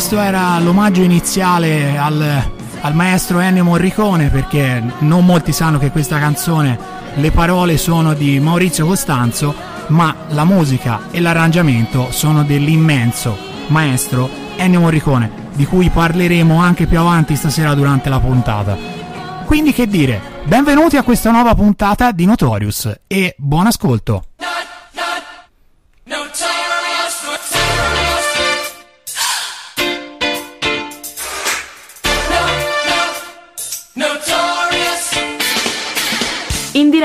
Questo era l'omaggio iniziale al, al maestro Ennio Morricone perché non molti sanno che questa canzone, le parole sono di Maurizio Costanzo, ma la musica e l'arrangiamento sono dell'immenso maestro Ennio Morricone, di cui parleremo anche più avanti stasera durante la puntata. Quindi che dire, benvenuti a questa nuova puntata di Notorious e buon ascolto.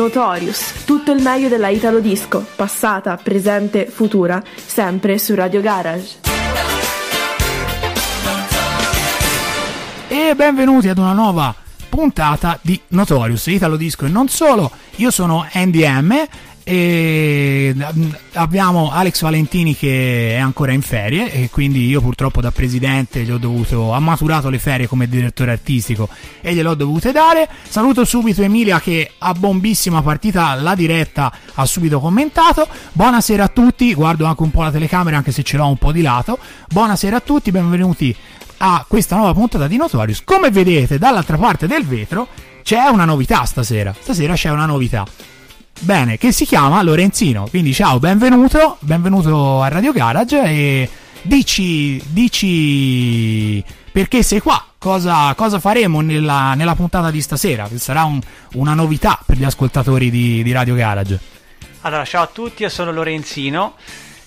Notorious, tutto il meglio della Italo Disco, passata, presente, futura, sempre su Radio Garage. E benvenuti ad una nuova puntata di Notorious Italo Disco e non solo. Io sono NDM e mm, abbiamo Alex Valentini che è ancora in ferie e quindi io purtroppo da presidente gli ho dovuto ha maturato le ferie come direttore artistico e gliele ho dovute dare. Saluto subito Emilia che a bombissima partita la diretta ha subito commentato. Buonasera a tutti guardo anche un po' la telecamera anche se ce l'ho un po' di lato. Buonasera a tutti benvenuti a questa nuova puntata di Notorious. Come vedete dall'altra parte del vetro c'è una novità stasera. Stasera c'è una novità Bene, che si chiama Lorenzino. Quindi ciao, benvenuto, benvenuto a Radio Garage e dici, dici perché sei qua, cosa, cosa faremo nella, nella, puntata di stasera, che sarà un, una novità per gli ascoltatori di, di Radio Garage. Allora, ciao a tutti, io sono Lorenzino.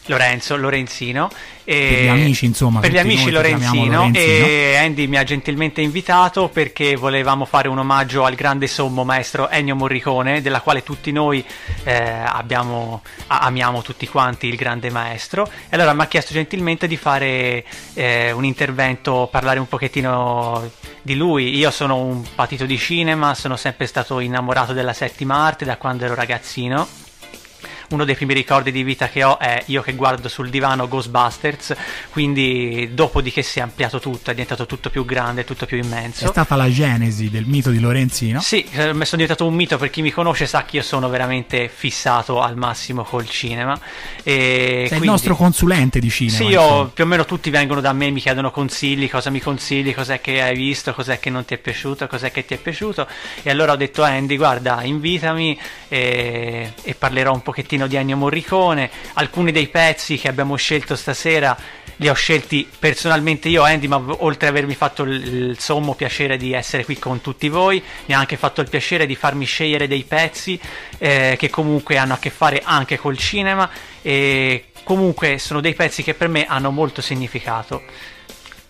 Lorenzo Lorenzino. Per gli amici, insomma. Per gli amici Lorenzino, Lorenzino, E Andy mi ha gentilmente invitato perché volevamo fare un omaggio al grande sommo maestro Ennio Morricone, della quale tutti noi eh, abbiamo, amiamo tutti quanti il grande maestro. E allora mi ha chiesto gentilmente di fare eh, un intervento, parlare un pochettino di lui. Io sono un patito di cinema, sono sempre stato innamorato della settima arte da quando ero ragazzino uno dei primi ricordi di vita che ho è io che guardo sul divano Ghostbusters, quindi dopodiché si è ampliato tutto, è diventato tutto più grande, tutto più immenso. È stata la genesi del mito di Lorenzino? Sì, eh, sono diventato un mito per chi mi conosce sa che io sono veramente fissato al massimo col cinema. E Sei quindi... il nostro consulente di cinema. Sì, io, più o meno tutti vengono da me, mi chiedono consigli, cosa mi consigli, cos'è che hai visto, cos'è che non ti è piaciuto, cos'è che ti è piaciuto. E allora ho detto a Andy, guarda, invitami e, e parlerò un pochettino pochettino di Ennio Morricone, alcuni dei pezzi che abbiamo scelto stasera li ho scelti personalmente io, Andy, ma oltre ad avermi fatto il sommo piacere di essere qui con tutti voi, mi ha anche fatto il piacere di farmi scegliere dei pezzi eh, che comunque hanno a che fare anche col cinema e comunque sono dei pezzi che per me hanno molto significato.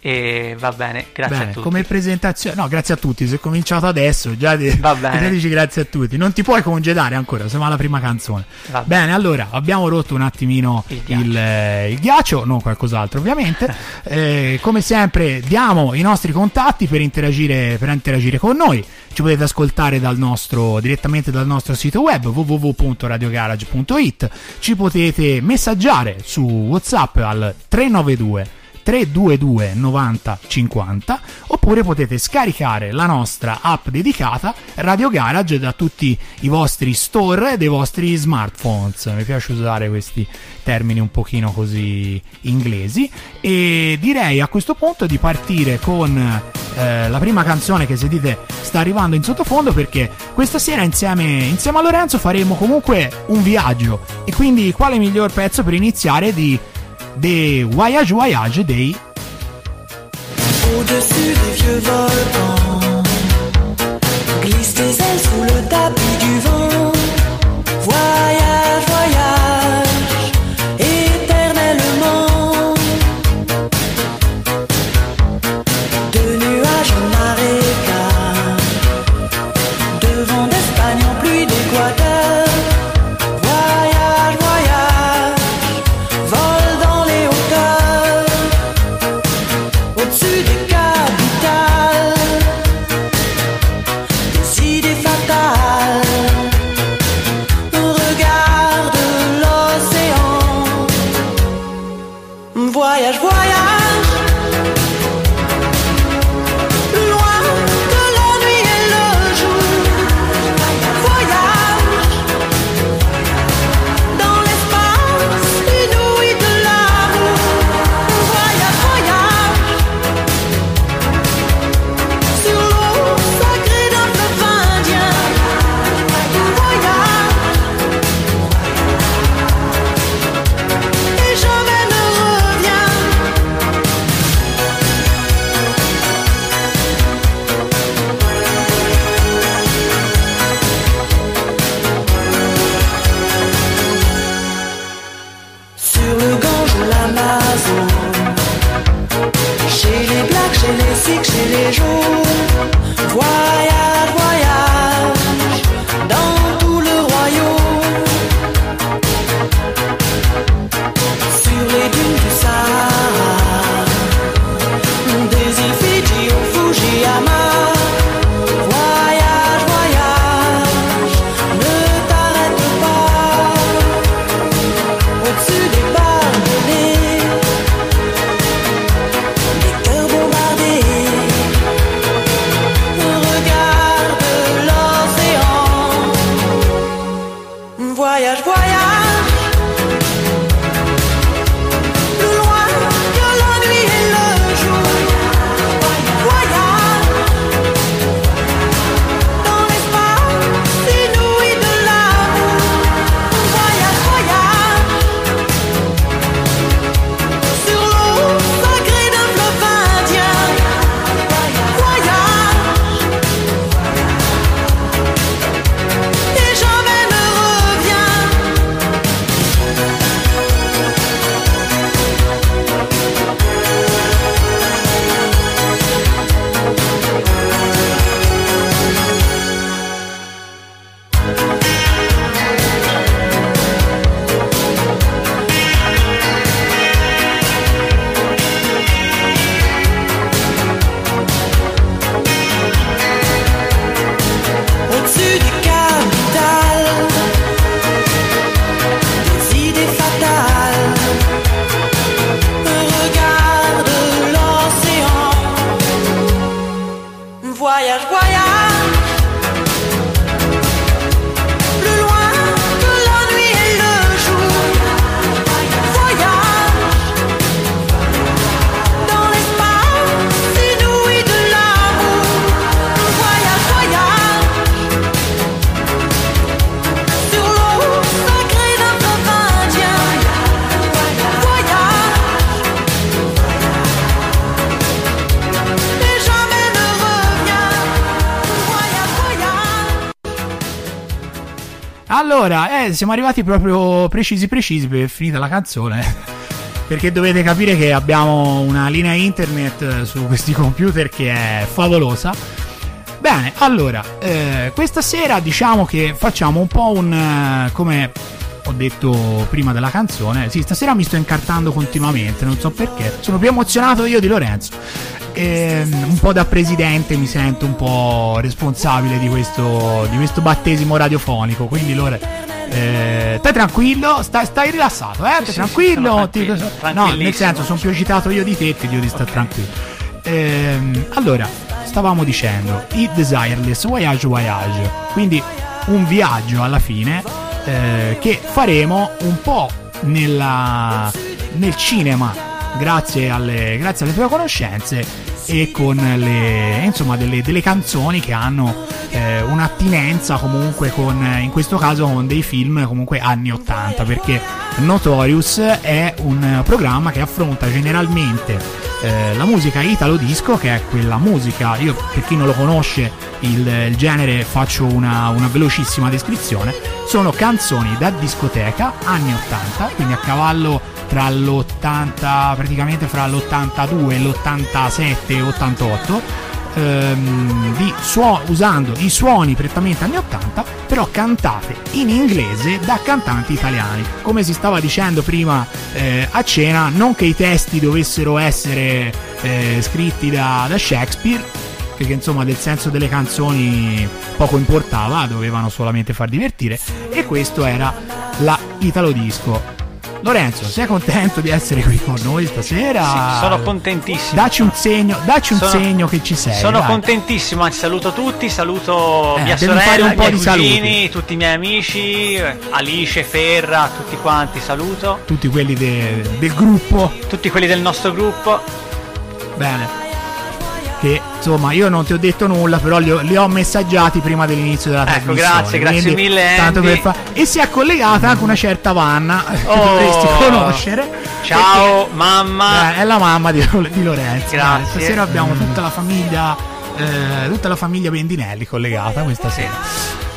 E va bene, grazie bene, a tutti. Come presentazione, no, grazie a tutti. Se è cominciato adesso, già, di, già dici grazie a tutti. Non ti puoi congedare ancora, siamo alla prima canzone. Va bene, bene allora abbiamo rotto un attimino il ghiaccio, il, eh, il ghiaccio non qualcos'altro, ovviamente. eh, come sempre, diamo i nostri contatti per interagire, per interagire con noi. Ci potete ascoltare dal nostro, direttamente dal nostro sito web www.radiogarage.it. Ci potete messaggiare su WhatsApp al 392 322 90 50 oppure potete scaricare la nostra app dedicata Radio Garage da tutti i vostri store dei vostri smartphones. Mi piace usare questi termini un pochino così inglesi e direi a questo punto di partire con eh, la prima canzone che sentite sta arrivando in sottofondo perché questa sera insieme, insieme a Lorenzo faremo comunque un viaggio e quindi quale miglior pezzo per iniziare di des Voyage Voyage des Au-dessus des vieux volcans, glisse tes ailes sous le tapis eh, siamo arrivati proprio precisi precisi per finita la canzone. Perché dovete capire che abbiamo una linea internet su questi computer che è favolosa. Bene, allora, eh, questa sera diciamo che facciamo un po' un... Eh, come ho detto prima della canzone, sì, stasera mi sto incartando continuamente, non so perché. Sono più emozionato io di Lorenzo. E, ehm, un po' da presidente mi sento un po' responsabile di questo, di questo battesimo radiofonico. Quindi, Lore, eh, stai tranquillo, stai, stai rilassato, eh? Stai tranquillo. Ti, no, nel senso, sono più agitato io di te, ti dico di stare okay. tranquillo. Eh, allora, stavamo dicendo, i Desireless Voyage Voyage, quindi un viaggio alla fine eh, che faremo un po' nella, nel cinema, grazie alle, grazie alle tue conoscenze e con le, insomma, delle, delle canzoni che hanno eh, un'attinenza comunque con, in questo caso con dei film comunque anni 80 perché Notorious è un programma che affronta generalmente eh, la musica italo disco che è quella musica, io per chi non lo conosce il, il genere faccio una, una velocissima descrizione, sono canzoni da discoteca anni 80, quindi a cavallo tra l'80, praticamente fra l'82 e l'87 e 88, ehm, di suo- usando i suoni prettamente anni 80, però cantate in inglese da cantanti italiani. Come si stava dicendo prima eh, a cena, non che i testi dovessero essere eh, scritti da, da Shakespeare, perché insomma del senso delle canzoni poco importava, dovevano solamente far divertire e questo era la Italo Disco. Lorenzo, sei contento di essere qui con noi stasera? Sì, sono contentissimo. Dacci un segno, dacci un sono, segno che ci sei. Sono dai. contentissimo, anzi saluto tutti, saluto eh, mia sorella, po' di cugini, tutti i miei amici, Alice, Ferra, tutti quanti saluto. Tutti quelli de, del gruppo. Tutti quelli del nostro gruppo. Bene che insomma io non ti ho detto nulla, però li ho, li ho messaggiati prima dell'inizio della ecco, trasmissione. Grazie, grazie mille. Tanto per fa- e si è collegata anche una certa Vanna oh, che dovresti conoscere. Ciao perché, mamma. Eh, è la mamma di, di Lorenzo. Grazie. stasera abbiamo tutta la famiglia, eh, tutta la famiglia Bendinelli collegata questa sera.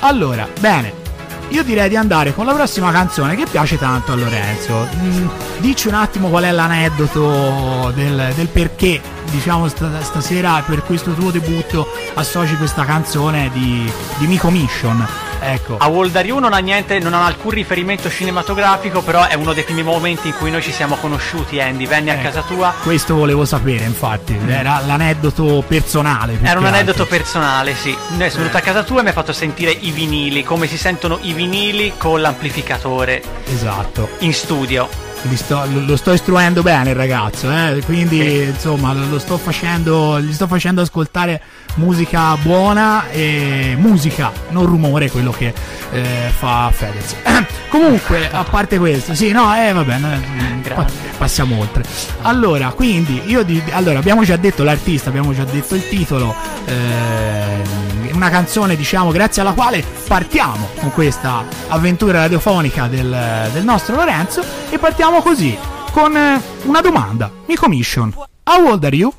Allora, bene. Io direi di andare con la prossima canzone che piace tanto a Lorenzo. Mm, dici un attimo qual è l'aneddoto del, del perché, diciamo, stasera per questo tuo debutto associ questa canzone di, di Miko Mission. Ecco. A Woldario non ha niente, non ha alcun riferimento cinematografico, però è uno dei primi momenti in cui noi ci siamo conosciuti, Andy. Venni ecco. a casa tua. Questo volevo sapere, infatti. Era l'aneddoto personale. Era un aneddoto altro. personale, sì. Sono venuto a casa tua e mi ha fatto sentire i vinili, come si sentono i vinili con l'amplificatore. Esatto. In studio. Sto, lo sto istruendo bene il ragazzo, eh? quindi sì. insomma lo, sto facendo, gli sto facendo ascoltare musica buona e musica, non rumore, quello che eh, fa Fedez. Comunque, a parte questo, sì, no, eh, vabbè, no, passiamo oltre. Allora, quindi, io di, allora, abbiamo già detto l'artista, abbiamo già detto il titolo, eh, una canzone, diciamo, grazie alla quale partiamo con questa avventura radiofonica del, del nostro Lorenzo e partiamo così, con una domanda, mi commission. How old are you?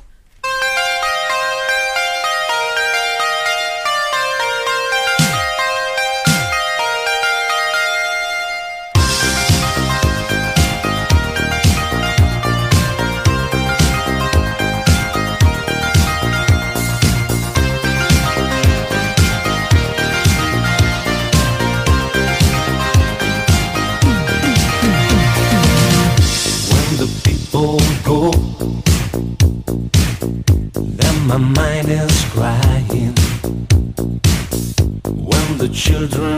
children.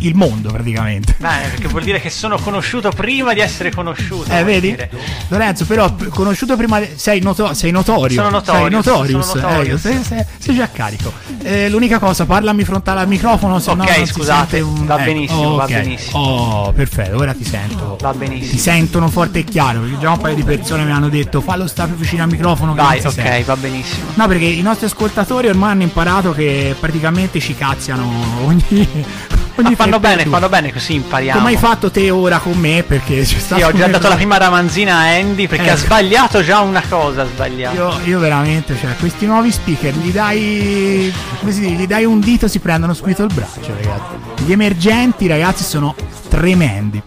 il mondo praticamente. Beh, perché vuol dire che sono conosciuto prima di essere conosciuto. Eh, vedi? Dire. Lorenzo, però conosciuto prima di... sei, noto... sei notorio. Sono notorious. Sei notorious. Sono notorious. Eh, sei, sei, sei, già carico. Eh, l'unica cosa, parlami frontale al microfono, se okay, no scusate, un... va, eh, benissimo, okay. va benissimo, Oh, perfetto, ora ti sento. Va benissimo. Ti sentono forte e chiaro, perché già un paio di persone mi hanno detto fallo stare più vicino al microfono. Vai, ok, sente. va benissimo. No, perché i nostri ascoltatori ormai hanno imparato che praticamente ci cazziano ogni Ogni fanno bene, fanno bene così impariamo. Come hai fatto te ora con me? Perché ci sta. Sì, ho già dato la prima ramanzina a Andy perché eh. ha sbagliato già una cosa. Sbagliato. Io, io, veramente, cioè, questi nuovi speaker gli dai. Come si dice? Gli dai un dito, si prendono subito il braccio, ragazzi. Gli emergenti, ragazzi, sono tremendi.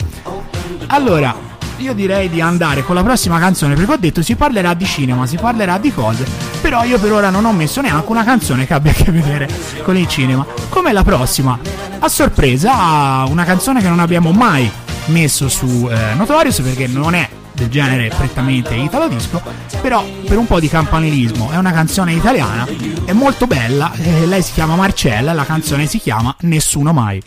Allora, io direi di andare con la prossima canzone perché ho detto si parlerà di cinema, si parlerà di cose, però io per ora non ho messo neanche una canzone che abbia a che vedere con il cinema. Come la prossima? A sorpresa, una canzone che non abbiamo mai messo su eh, Notorious perché non è del genere prettamente italo disco, però per un po' di campanilismo è una canzone italiana, è molto bella, eh, lei si chiama Marcella, la canzone si chiama Nessuno mai.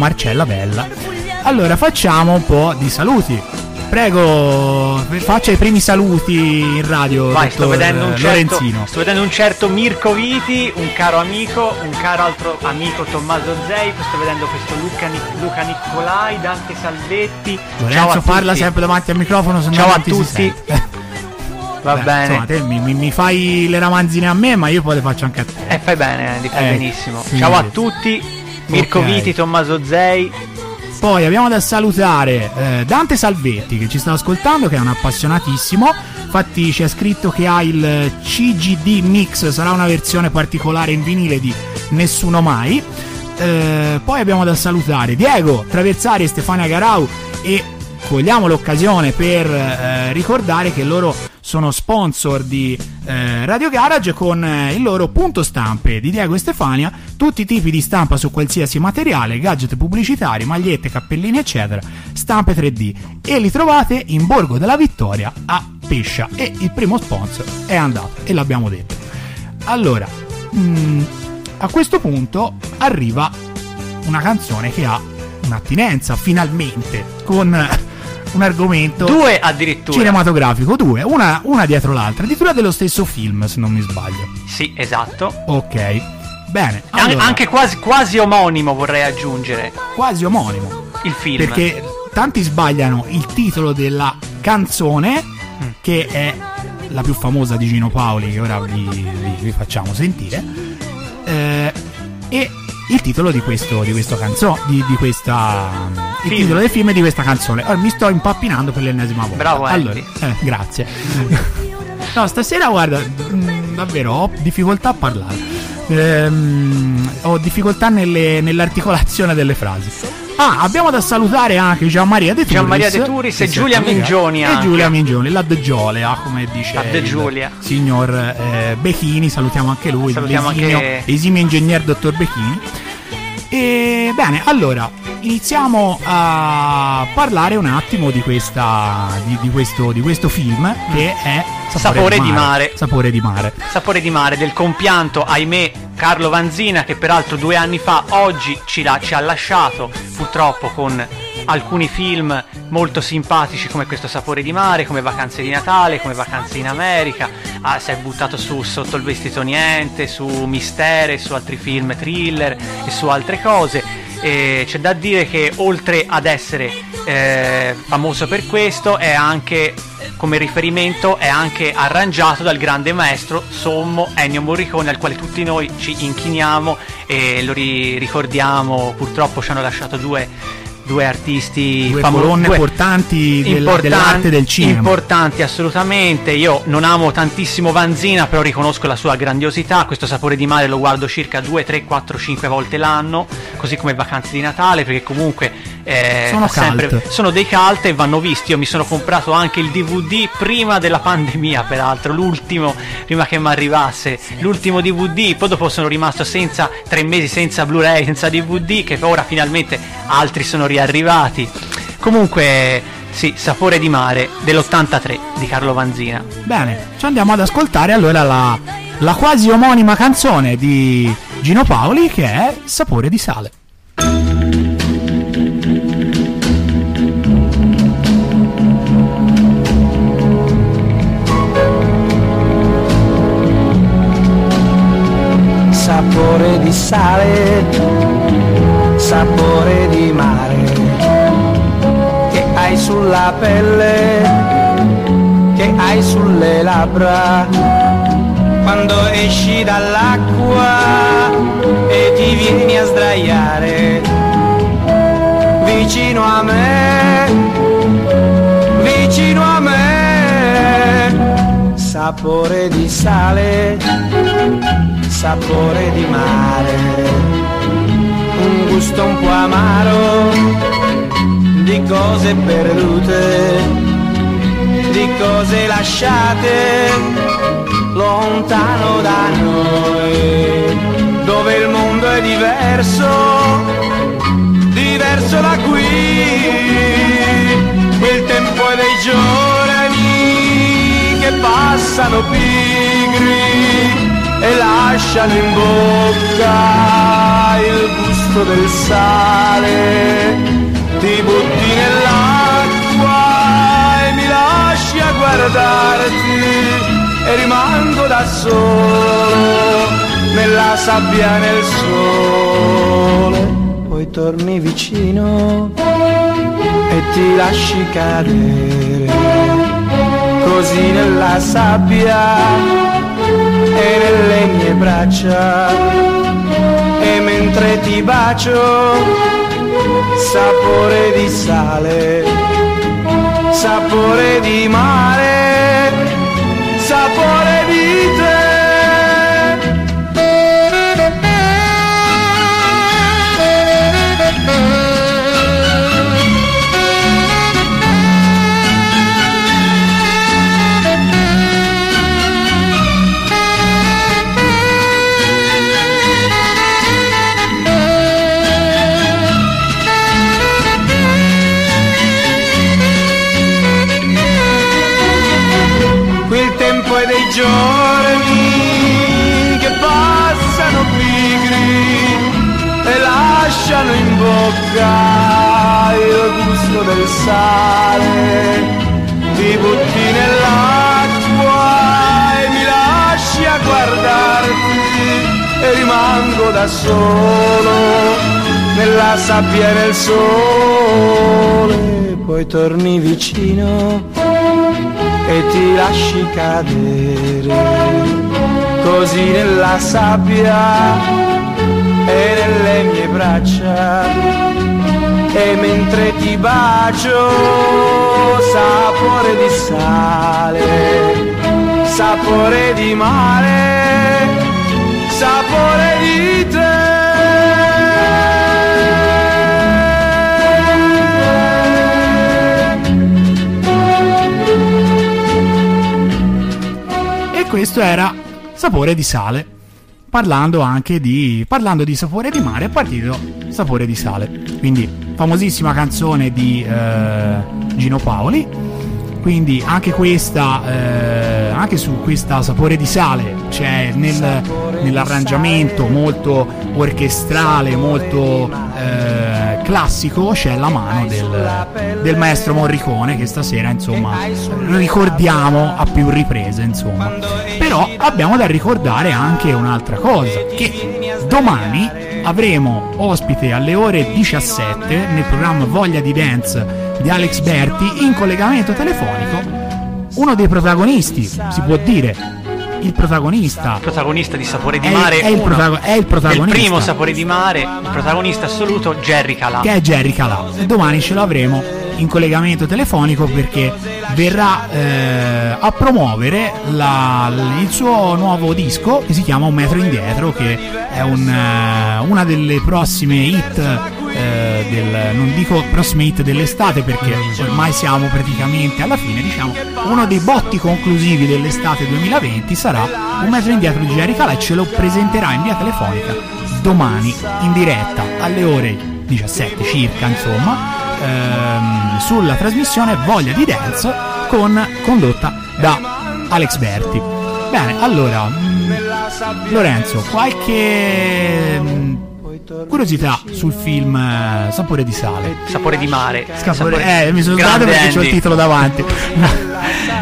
Marcella Bella. Allora facciamo un po' di saluti. Prego, faccia i primi saluti in radio. Vai, sto vedendo, un certo, sto vedendo un certo Mirko Viti, un caro amico, un caro altro amico Tommaso Zei, sto vedendo questo Luca, Luca Nicolai, Dante Salvetti. Lorenzo parla sempre davanti al microfono, se Ciao a tutti. Va Beh, bene. Insomma, te mi, mi, mi, fai le ramanzine a me, ma io poi le faccio anche a te. Eh, fai bene, li fai eh, sì. Ciao a tutti, Mirko okay. Viti, Tommaso Zei. Poi abbiamo da salutare eh, Dante Salvetti che ci sta ascoltando, che è un appassionatissimo. Infatti ci ha scritto che ha il CGD Mix, sarà una versione particolare in vinile di Nessuno Mai. Eh, poi abbiamo da salutare Diego Traversari e Stefania Garau e cogliamo l'occasione per eh, ricordare che loro sono sponsor di eh, Radio Garage con eh, il loro punto stampe di Diego e Stefania, tutti i tipi di stampa su qualsiasi materiale, gadget pubblicitari, magliette, cappellini eccetera, stampe 3D e li trovate in Borgo della Vittoria a Pescia e il primo sponsor è andato e l'abbiamo detto. Allora, mh, mm, a questo punto arriva una canzone che ha un'attinenza finalmente con un argomento due addirittura cinematografico, due, una, una dietro l'altra, addirittura dello stesso film, se non mi sbaglio. Sì, esatto. Ok. Bene. Allora, anche quasi, quasi omonimo vorrei aggiungere. Quasi omonimo. Il film. Perché tanti sbagliano il titolo della canzone, mm. che è la più famosa di Gino Paoli, che ora vi, vi, vi facciamo sentire. Eh, e il titolo di questo, di questo canzone, di, di, questa, il film. titolo del film e di questa canzone. Ora mi sto impappinando per l'ennesima volta. Bravo, allora, eh, grazie. no, stasera guarda, mh, mm, davvero ho difficoltà a parlare. Ehm, ho difficoltà nelle, nell'articolazione delle frasi. Ah, abbiamo da salutare anche Gian Maria De Turis. Gian Maria De Turis e Giulia Mingioni. E Giulia Mingioni, la De Giolea, come dice la De Giulia. signor eh, Bechini. Salutiamo anche lui, salutiamo l'esimio, anche... esimio ingegner dottor Bechini. E bene, allora iniziamo a parlare un attimo di, questa, di, di, questo, di questo, film che è Sapore, Sapore di, mare. di, mare. Sapore di mare. Sapore di mare del compianto, ahimè, Carlo Vanzina che peraltro due anni fa oggi ci, la, ci ha lasciato purtroppo con alcuni film molto simpatici come questo Sapore di mare, come Vacanze di Natale, come Vacanze in America, ah, si è buttato su Sotto il vestito niente, su Mistere, su altri film thriller e su altre cose. E c'è da dire che oltre ad essere eh, famoso per questo è anche come riferimento è anche arrangiato dal grande maestro sommo Ennio Morricone al quale tutti noi ci inchiniamo e lo ri- ricordiamo purtroppo ci hanno lasciato due due artisti due famo- colonne due portanti del, dell'arte del cinema. importanti assolutamente. Io non amo tantissimo Vanzina però riconosco la sua grandiosità. Questo sapore di mare lo guardo circa 2, 3, 4, 5 volte l'anno così come vacanze di Natale perché comunque eh, sono, sempre, sono dei cult e vanno visti. Io mi sono comprato anche il DVD prima della pandemia peraltro l'ultimo prima che mi arrivasse l'ultimo DVD poi dopo sono rimasto senza tre mesi senza Blu-ray senza DVD che ora finalmente altri sono riarrivati. Comunque sì, Sapore di mare dell'83 di Carlo Vanzina. Bene, ci andiamo ad ascoltare allora la, la quasi omonima canzone di Gino Paoli che è Sapore di sale. Sapore di sale, sapore di mare hai sulla pelle, che hai sulle labbra, quando esci dall'acqua e ti vieni a sdraiare vicino a me, vicino a me, sapore di sale, sapore di mare, un gusto un po' amaro di cose perdute, di cose lasciate lontano da noi, dove il mondo è diverso, diverso da qui, quel tempo è dei giorni che passano pigri e lasciano in bocca il gusto del sale. Ti butti nell'acqua e mi lasci a guardarti e rimango da solo nella sabbia nel sole. Poi torni vicino e ti lasci cadere così nella sabbia e nelle mie braccia. E mentre ti bacio sapore di sale, sapore di mare, sapore di da solo nella sabbia e nel sole. Poi torni vicino e ti lasci cadere così nella sabbia e nelle mie braccia e mentre ti bacio sapore di sale sapore di mare sapore di te questo era Sapore di sale. Parlando anche di, parlando di sapore di mare, è partito Sapore di sale. Quindi, famosissima canzone di eh, Gino Paoli. Quindi, anche questa, eh, anche su questa Sapore di sale c'è nel, nell'arrangiamento molto orchestrale, molto. Eh, classico c'è la mano del, del, maestro Morricone che stasera insomma ricordiamo a più riprese insomma però abbiamo da ricordare anche un'altra cosa che domani avremo ospite alle ore 17 nel programma Voglia di Dance di Alex Berti in collegamento telefonico uno dei protagonisti si può dire il protagonista. Il protagonista di Sapore di Mare. È il, protago- è il protagonista. Il primo Sapore di Mare, il protagonista assoluto, Jerry Calà. Che è Jerry Calà. E domani ce l'avremo in collegamento telefonico perché verrà eh, a promuovere la, il suo nuovo disco che si chiama Un metro indietro, che è un, uh, una delle prossime hit. Eh, del, non dico prossime hit dell'estate perché ormai siamo praticamente alla fine diciamo uno dei botti conclusivi dell'estate 2020 sarà un metro indietro di Jerry Cala e ce lo presenterà in via telefonica domani in diretta alle ore 17 circa insomma ehm, sulla trasmissione Voglia di Dance con, condotta da Alex Berti. Bene, allora, mm, Lorenzo, qualche mm, curiosità sul film eh, Sapore di sale. Sapore di mare. Sapore, Sapore eh, mi sono sbagliato perché ho il titolo davanti.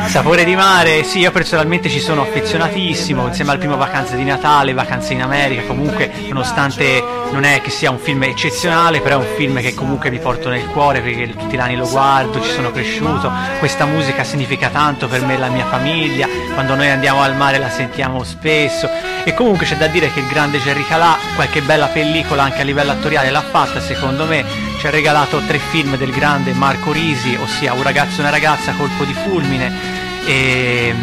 Sapore di mare, sì, io personalmente ci sono affezionatissimo, insieme al primo Vacanze di Natale, Vacanze in America, comunque nonostante non è che sia un film eccezionale, però è un film che comunque mi porto nel cuore perché tutti gli anni lo guardo, ci sono cresciuto, questa musica significa tanto per me e la mia famiglia, quando noi andiamo al mare la sentiamo spesso. E comunque c'è da dire che il grande Jerry Calà qualche bella pellicola anche a livello attoriale l'ha fatta secondo me, ci ha regalato tre film del grande Marco Risi, ossia Un ragazzo e una ragazza, Colpo di fulmine. E,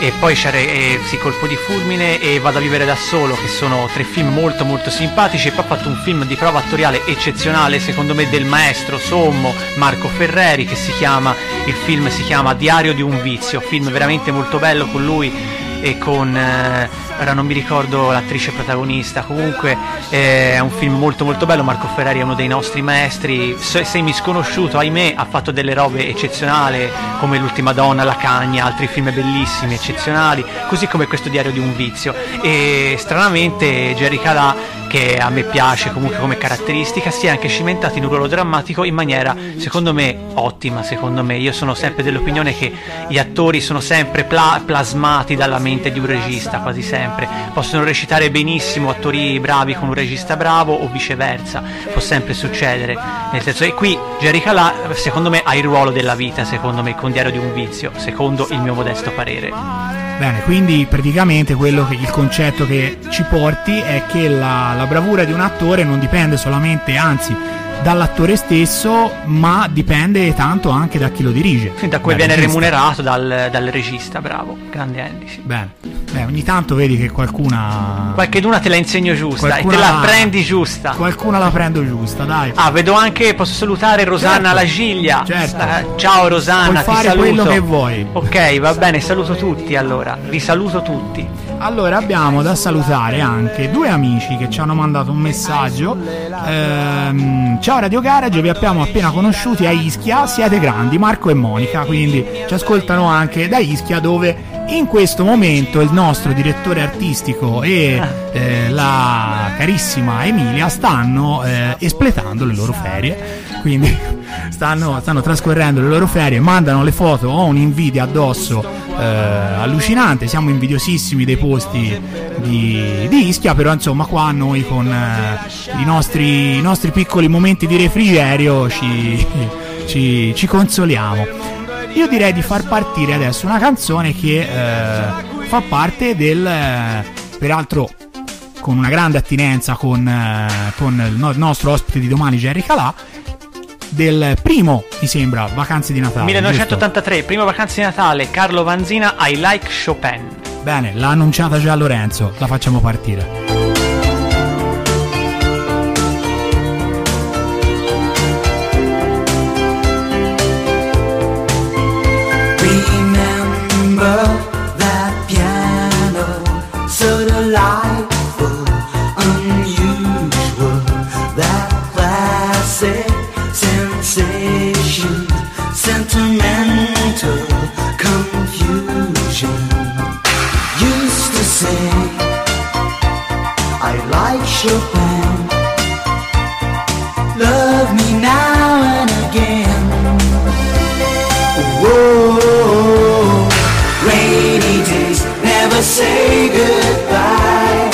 e poi e, sì, Colpo di fulmine e Vado a vivere da solo che sono tre film molto molto simpatici. E poi ha fatto un film di prova attoriale eccezionale secondo me del maestro sommo Marco Ferreri che si chiama il film si chiama Diario di un vizio film veramente molto bello con lui e con eh, ora non mi ricordo l'attrice protagonista. Comunque eh, è un film molto molto bello. Marco Ferrari è uno dei nostri maestri. Semi sconosciuto ahimè ha fatto delle robe eccezionali come l'ultima donna la cagna altri film bellissimi eccezionali così come questo diario di un vizio. E stranamente Jerry Calà che a me piace comunque come caratteristica si è anche cimentato in un ruolo drammatico in maniera secondo me ottima secondo me. Io sono sempre dell'opinione che gli attori sono sempre pla- plasmati dalla mente di un regista quasi sempre possono recitare benissimo attori bravi con un regista bravo o viceversa. Può sempre succedere. Nel senso e qui Jerry Calà secondo me ha il ruolo della vita secondo me con Diario di un vizio secondo il mio modesto parere. Bene, quindi praticamente quello che, il concetto che ci porti è che la, la bravura di un attore non dipende solamente, anzi, dall'attore stesso, ma dipende tanto anche da chi lo dirige. Sì, da cui viene regista. remunerato dal, dal, regista, bravo, grande Andy. Sì. Bene. Beh, ogni tanto vedi che qualcuna. Qualcheduna te la insegno giusta qualcuna... e te la prendi giusta. Qualcuna la prendo giusta, dai. Ah, vedo anche, posso salutare Rosanna certo. Lagiglia. Certo. Uh, ciao Rosanna, Puoi fare quello che vuoi. Ok, va bene, saluto tutti allora. Vi saluto tutti. Allora abbiamo da salutare anche due amici che ci hanno mandato un messaggio. Ehm, ciao Radio Garage, vi abbiamo appena conosciuti a Ischia, siete grandi, Marco e Monica, quindi ci ascoltano anche da Ischia dove in questo momento il nostro direttore artistico e eh, la carissima Emilia stanno eh, espletando le loro ferie, quindi stanno, stanno, trascorrendo le loro ferie, mandano le foto, ho un'invidia addosso eh, allucinante, siamo invidiosissimi dei posti di, di, Ischia, però insomma qua noi con eh, i nostri, i, nostri, piccoli momenti di refrigerio ci, ci, ci, consoliamo. Io direi di far partire adesso una canzone che eh, fa parte del, eh, peraltro con una grande attinenza con, eh, con il nostro ospite di domani Jerry Calà del primo, mi sembra, Vacanze di Natale. 1983, giusto? primo Vacanze di Natale, Carlo Vanzina, I Like Chopin. Bene, l'ha annunciata già Lorenzo, la facciamo partire. Love me now and again. Whoa, rainy days never say goodbye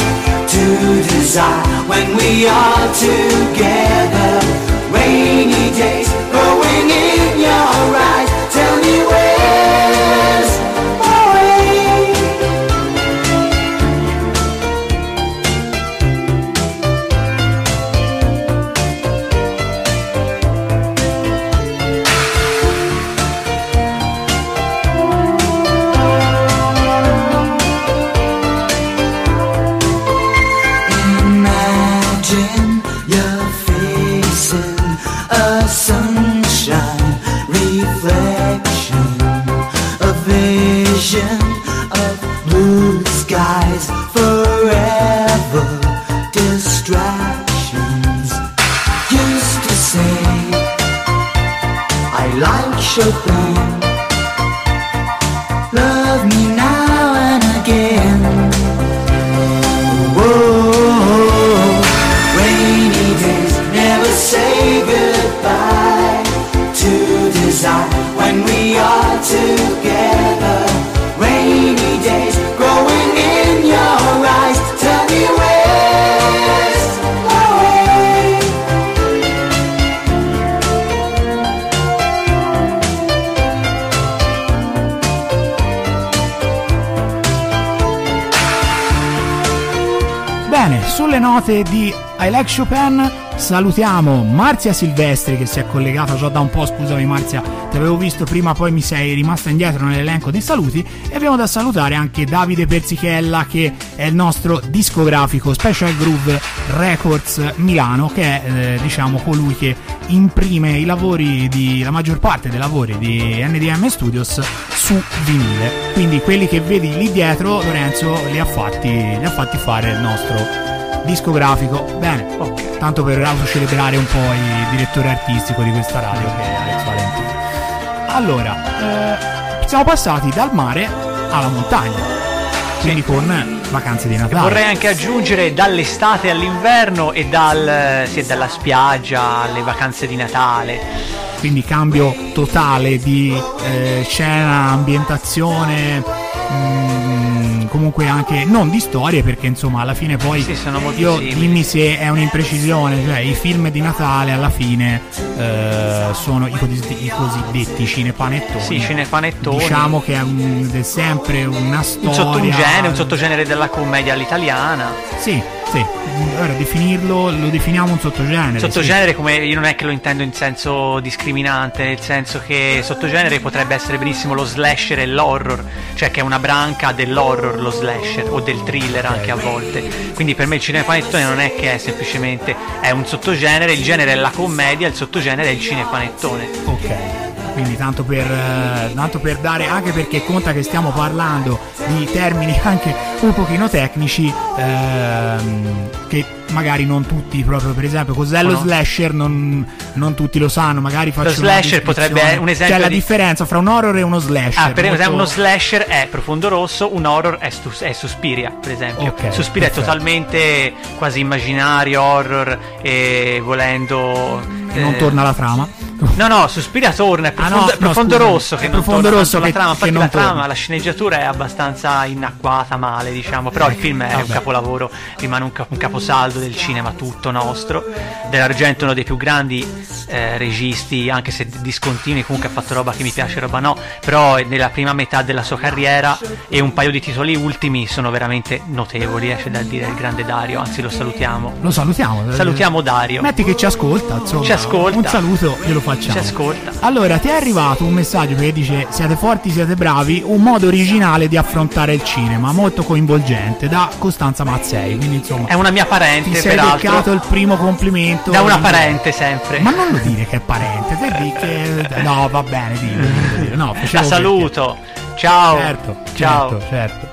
to desire when we are together. Bene, sulle note di I Like Chopin salutiamo Marzia Silvestri che si è collegata già da un po', scusami Marzia, ti avevo visto prima, poi mi sei rimasta indietro nell'elenco dei saluti e abbiamo da salutare anche Davide Persichella che è il nostro discografico Special Groove Records Milano che è eh, diciamo colui che imprime i lavori di la maggior parte dei lavori di NDM Studios su vinile. Quindi quelli che vedi lì dietro Lorenzo li ha fatti, li ha fatti fare il nostro discografico. Bene, Ok. tanto per autocelebrare un po' il direttore artistico di questa radio che è Alex Valentino. Allora, eh, siamo passati dal mare alla montagna, quindi con vacanze di Natale. Vorrei anche aggiungere dall'estate all'inverno e dal, sì, dalla spiaggia alle vacanze di Natale. quindi cambio totale di eh, scena, ambientazione, mm, comunque anche non di storie perché insomma alla fine poi Sì, sono io simili. dimmi se è un'imprecisione, cioè i film di Natale alla fine eh, sono i cosiddetti, i cosiddetti cinepanettoni. Sì, cinepanettoni. Diciamo che è, un- è sempre una storia. Un sottogenere, un sottogenere della commedia all'italiana. Sì, sì. Ora definirlo, lo definiamo un sottogenere. sì. Sottogenere come io non è che lo intendo in senso discriminante, nel senso che sottogenere potrebbe essere benissimo lo slasher e l'horror, cioè che è una branca dell'horror lo slasher o del thriller anche a volte. Quindi per me il cinepanettone non è che è semplicemente è un sottogenere, il genere è la commedia, il sottogenere è il cinepanettone. Ok. Quindi tanto per, eh, tanto per dare, anche perché conta che stiamo parlando di termini anche un pochino tecnici, ehm, che magari non tutti proprio, per esempio, cos'è lo No. slasher non, non tutti lo sanno, magari faccio una slasher potrebbe- descrizione. un esempio C'è la di- differenza fra un horror e uno slasher. Ah, per esempio molto- uno slasher è Profondo Rosso, un horror è, Stu- è Suspiria, per esempio. Ok, Suspiria perfetto. è totalmente quasi immaginario, horror e volendo... non eh, torna la trama. No, no, Suspiria torna, è Ah, no, profondo, no, profondo scusami, rosso che è Profondo torna Rosso tanto la che- trama, che la trama, la sceneggiatura è abbastanza inacquata male, diciamo, però il film è un Vabbè. capolavoro, rimane un, cap- un caposaldo del cinema tutto nostro. Dell'Argento è uno dei più grandi eh, registi, anche se discontinui, comunque ha fatto roba che mi piace, roba no, però è nella prima metà della sua carriera e un paio di titoli ultimi sono veramente notevoli, eh, c'è da dire il grande Dario, anzi lo salutiamo. Lo salutiamo. Salutiamo Dario. Metti che ci ascolta, insomma. Ci ascolta. Un saluto glielo facciamo. Ci ascolta. Allora, ti è arrivato un messaggio che dice siete forti, siete bravi, un modo originale di affrontare il cinema, molto coinvolgente, da Costanza Mazzei. Quindi insomma, È una mia ti parente, sei peraltro. beccato il primo complimento. Da una parente sempre. Ma non lo dire che è parente, te di che... No, va bene, dillo. No, La saluto. Ciao. Certo, Ciao. certo, certo.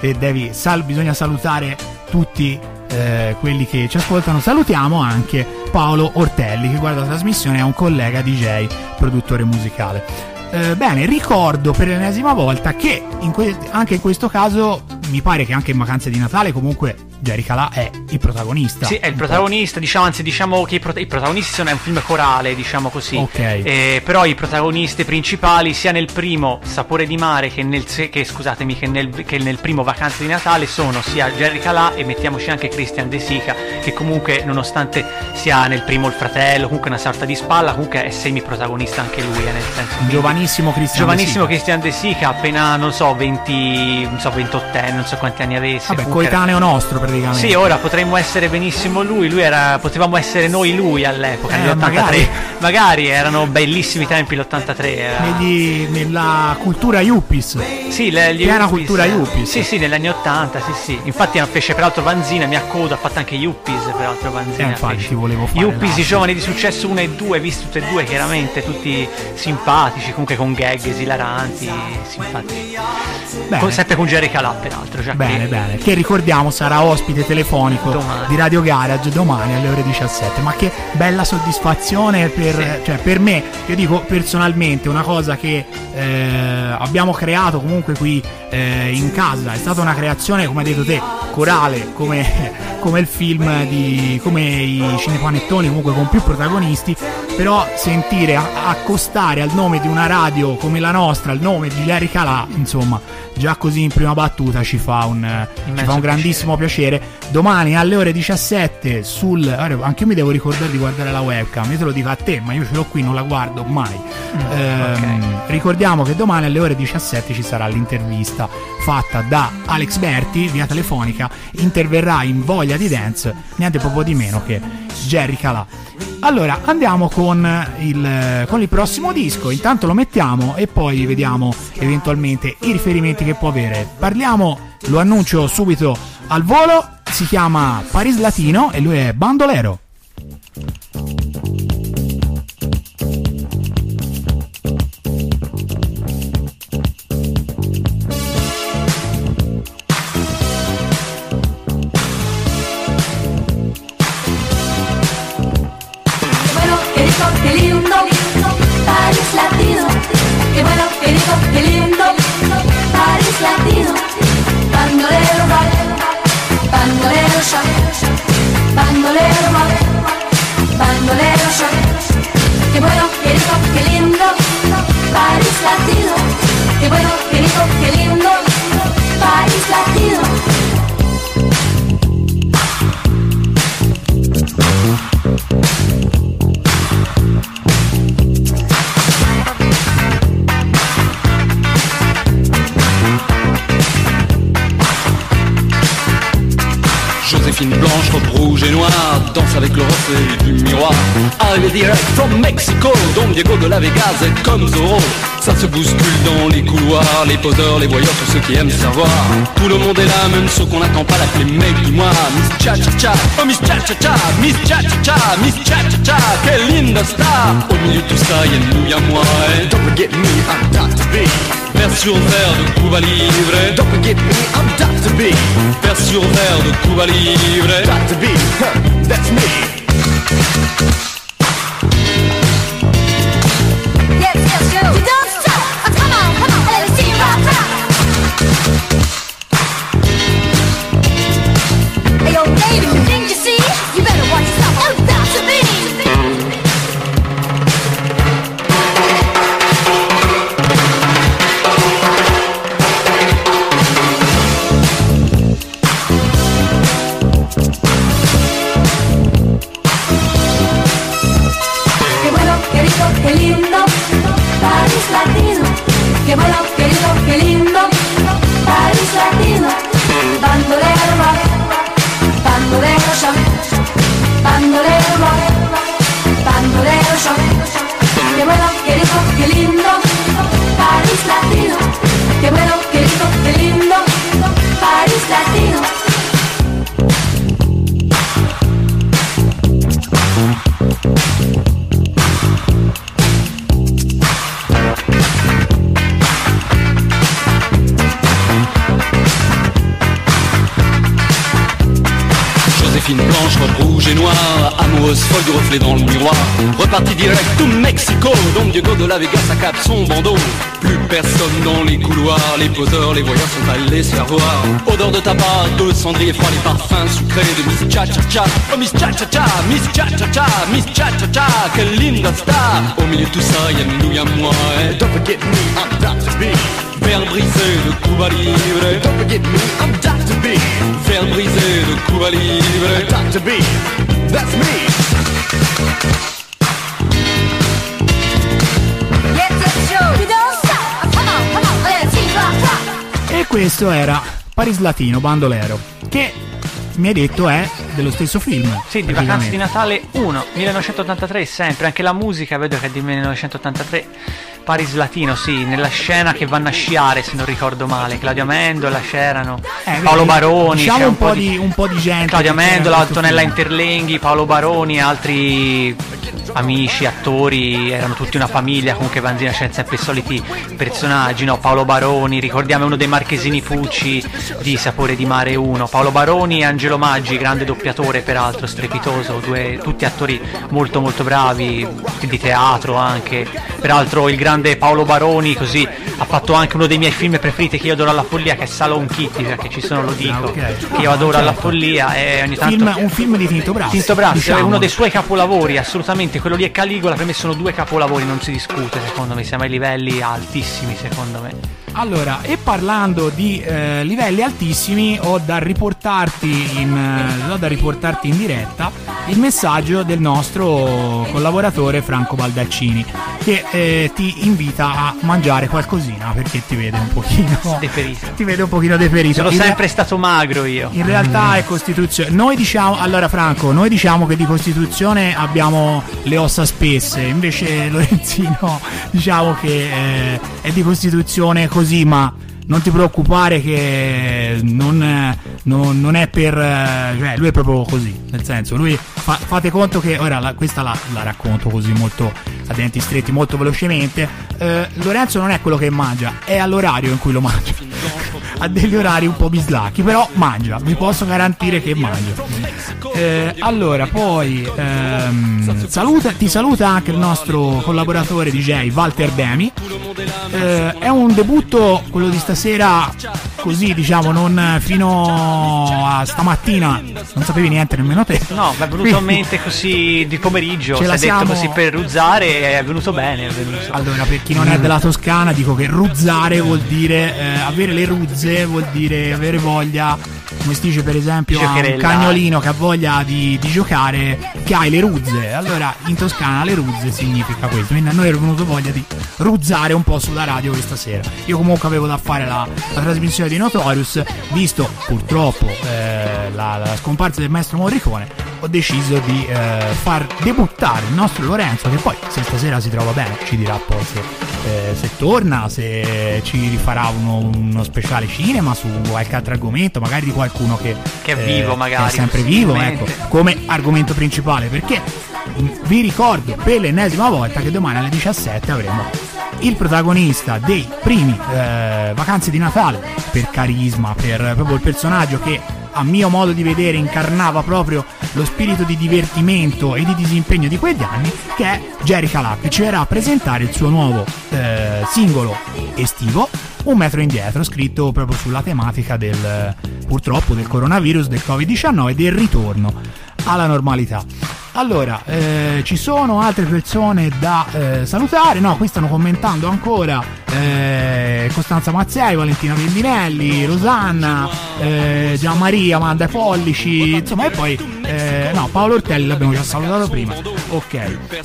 E devi, sal- bisogna salutare tutti eh, quelli che ci ascoltano. Salutiamo anche Paolo Ortelli che guarda la trasmissione, è un collega DJ, produttore musicale. Eh, bene, ricordo per l'ennesima volta che in que- anche in questo caso mi pare che anche in vacanze di Natale comunque Jerry Calà è il protagonista. Sì, è il protagonista, diciamo, anzi diciamo che i, prota- i protagonisti sono è un film corale, diciamo così. Ok. Eh, però i protagonisti principali, sia nel primo Sapore di mare che nel, che, scusatemi, che nel, che nel primo Vacanze di Natale sono sia Jerry Calà e mettiamoci anche Christian De Sica, che comunque nonostante sia nel primo il fratello, comunque una sorta di spalla, comunque è semi protagonista anche lui, eh, nel senso. Giovanissimo Cristiano. Giovanissimo De Sica. Christian De Sica, appena non so, 20, non so, 28 anni, non so quanti anni avesse. Vabbè, comunque era- coetaneo nostro praticamente. sì, ora potremmo essere benissimo lui, lui era, potevamo essere noi lui all'epoca, Eh, nell'83. magari. Magari. erano bellissimi tempi l'83. Era... Negli- nella cultura Yuppies. Sì, le, gli Piena Yuppies. cultura Yuppies. Sì, sì, negli anni 80, sì, sì. Infatti fece peraltro Vanzina, mia coda, ha fatto anche Yuppies, peraltro Vanzina. Eh, infatti, fece. volevo fare Yuppies, i giovani di successo 1 e 2, visti tutti e due, chiaramente, tutti simpatici, comunque con gag esilaranti, simpatici. Bene. Con- sempre con Jerry Calà, peraltro. Cioè Bene, quindi- bene. Che ricordiamo sarà Sarà ospite telefonico domani. di Radio Garage domani alle ore 17. Ma che bella soddisfazione per, sì. cioè, per me. Io dico personalmente una cosa che eh, abbiamo creato comunque qui eh, in casa. È stata una creazione, come hai detto te, corale, come, come il film di. come i cinepanettoni, comunque con più protagonisti. Però sentire accostare al nome di una radio come la nostra, il nome di Larry Calà, insomma, già così in prima battuta ci fa un, ci fa un grandissimo piacere. piacere. Domani alle ore 17 sul. Anche io mi devo ricordare di guardare la webcam. Io te lo dico a te, ma io ce l'ho qui, non la guardo mai. Mm, ehm, okay. Ricordiamo che domani alle ore 17 ci sarà l'intervista fatta da Alex Berti via telefonica. Interverrà in voglia di dance niente proprio di meno che Jerry Calà. Allora andiamo con il, con il prossimo disco. Intanto lo mettiamo e poi vediamo eventualmente i riferimenti che può avere. Parliamo, lo annuncio subito al volo. Si chiama Paris Latino e lui è bandolero. Les poseurs, les voyeurs, tous ceux qui aiment savoir. Tout le monde est là, même ceux qu'on n'attend pas L'appeler mec du mois. Miss Cha Cha Cha. Oh Miss Cha Cha Cha. Miss Cha Cha Cha. Miss Cha Cha Cha. Quelle linda star. Au milieu de tout ça, y'a nous, y'a moi. Et Don't forget me, I'm Dr. B. Sur verre de Cuba Libre Don't forget me, I'm Dr. B. Vers sur verre de Cuba Libre Dr. B, huh, that's me de la Vegas à cap son bandeau. Plus personne dans les couloirs Les poseurs, les voyageurs sont allés se faire voir. Odeur de tabac, de cendrier froid Les parfums sucrés de Miss Cha Cha Cha Oh Miss Cha Cha Cha, Miss Cha Cha Cha Miss Cha Cha Cha, quelle linda star. Au milieu de tout ça, y'a nous, y'a moi et Don't forget me, I'm Dr. B. Verre brisé de Cuba Libre Don't forget me, I'm Dr. B. Verre brisé de Cuba Libre Dr. B, that's me questo era Paris Latino, Bandolero, che mi hai detto è dello stesso film. Sì, di Vacanze di Natale 1, 1983 sempre, anche la musica vedo che è di 1983. Paris Latino, sì, nella scena che vanno a sciare, se non ricordo male. Claudio Mendola c'erano, eh, Paolo Baroni. Diciamo un, un, po di, un, po di, gente. Claudia Mendola, Antonella Interlenghi, Paolo Baroni e altri amici, attori, erano tutti una famiglia, comunque Vanzina c'erano sempre i soliti personaggi, no? Paolo Baroni, ricordiamo uno dei marchesini Pucci di Sapore di Mare 1, Paolo Baroni e Angelo Maggi, grande doppiatore peraltro, strepitoso, due, tutti attori molto molto bravi, di teatro anche, peraltro il grande Paolo Baroni così ha fatto anche uno dei miei film preferiti che io adoro alla follia che è Salon Kitty, perché ci sono lo dico, ah, okay. che io adoro alla follia e ogni tanto... Film, un film di Tinto Brass. Tinto Brass diciamo. è uno dei suoi capolavori, assolutamente, quello lì è Caligola, per me sono due capolavori, non si discute secondo me, siamo ai livelli altissimi secondo me. Allora, e parlando di eh, livelli altissimi, ho da, riportarti in, eh, ho da riportarti in diretta il messaggio del nostro collaboratore Franco Baldaccini, che eh, ti invita a mangiare qualcosina perché ti vede un pochino deferito. Ti vede un pochino deferito. Sono in sempre re- stato magro io. In realtà è Costituzione. Noi diciamo, allora Franco, noi diciamo che di Costituzione abbiamo le ossa spesse, invece Lorenzino diciamo che eh, è di Costituzione così così, ma non ti preoccupare che non, non, non, è per... cioè lui è proprio così, nel senso, lui fa, fate conto che, ora la, questa la, la, racconto così molto a denti stretti, molto velocemente, eh, Lorenzo non è quello che mangia, è all'orario in cui lo mangia, ha degli orari un po' bislacchi, però mangia, vi posso garantire che mangia. Eh, allora, poi ehm, saluta, ti saluta anche il nostro collaboratore DJ Walter Demi. Eh, è un debutto quello di stasera così, diciamo, non fino a stamattina non sapevi niente nemmeno te. No, mi è venuto in mente così di pomeriggio, ce siamo... detto così per ruzzare, è venuto bene. È venuto. Allora, per chi non è della Toscana, dico che ruzzare vuol dire eh, avere le ruzze, vuol dire avere voglia come si dice per esempio a un cagnolino che ha voglia di, di, giocare che hai le ruzze. Allora in Toscana le ruzze significa questo. Quindi a noi era venuto voglia di ruzzare un po' sulla radio questa sera. Io comunque avevo da fare la, la trasmissione di Notorious visto purtroppo eh, la, la scomparsa del maestro Morricone ho deciso di eh, far debuttare il nostro Lorenzo che poi se stasera si trova bene ci dirà poi se, eh, se torna se ci rifarà uno, uno, speciale cinema su qualche altro argomento magari di qualcuno che, che è vivo eh, magari che è sempre vivo ecco, come argomento principale perché vi ricordo per l'ennesima volta che domani alle 17 avremo il protagonista dei primi eh, vacanze di Natale per carisma, per proprio il personaggio che a mio modo di vedere incarnava proprio lo spirito di divertimento e di disimpegno di quegli anni, che è Jerry Calà, che ci verrà a presentare il suo nuovo eh, singolo estivo, Un metro indietro, scritto proprio sulla tematica del purtroppo del coronavirus, del Covid-19 e del ritorno alla normalità. Allora, eh, ci sono altre persone da eh, salutare, no, qui stanno commentando ancora eh, Costanza Mazzei, Valentina Vendinelli, Rosanna, eh, Gianmaria, Manda Pollici, insomma, e poi eh, no, Paolo Ortelli l'abbiamo già salutato prima. Ok.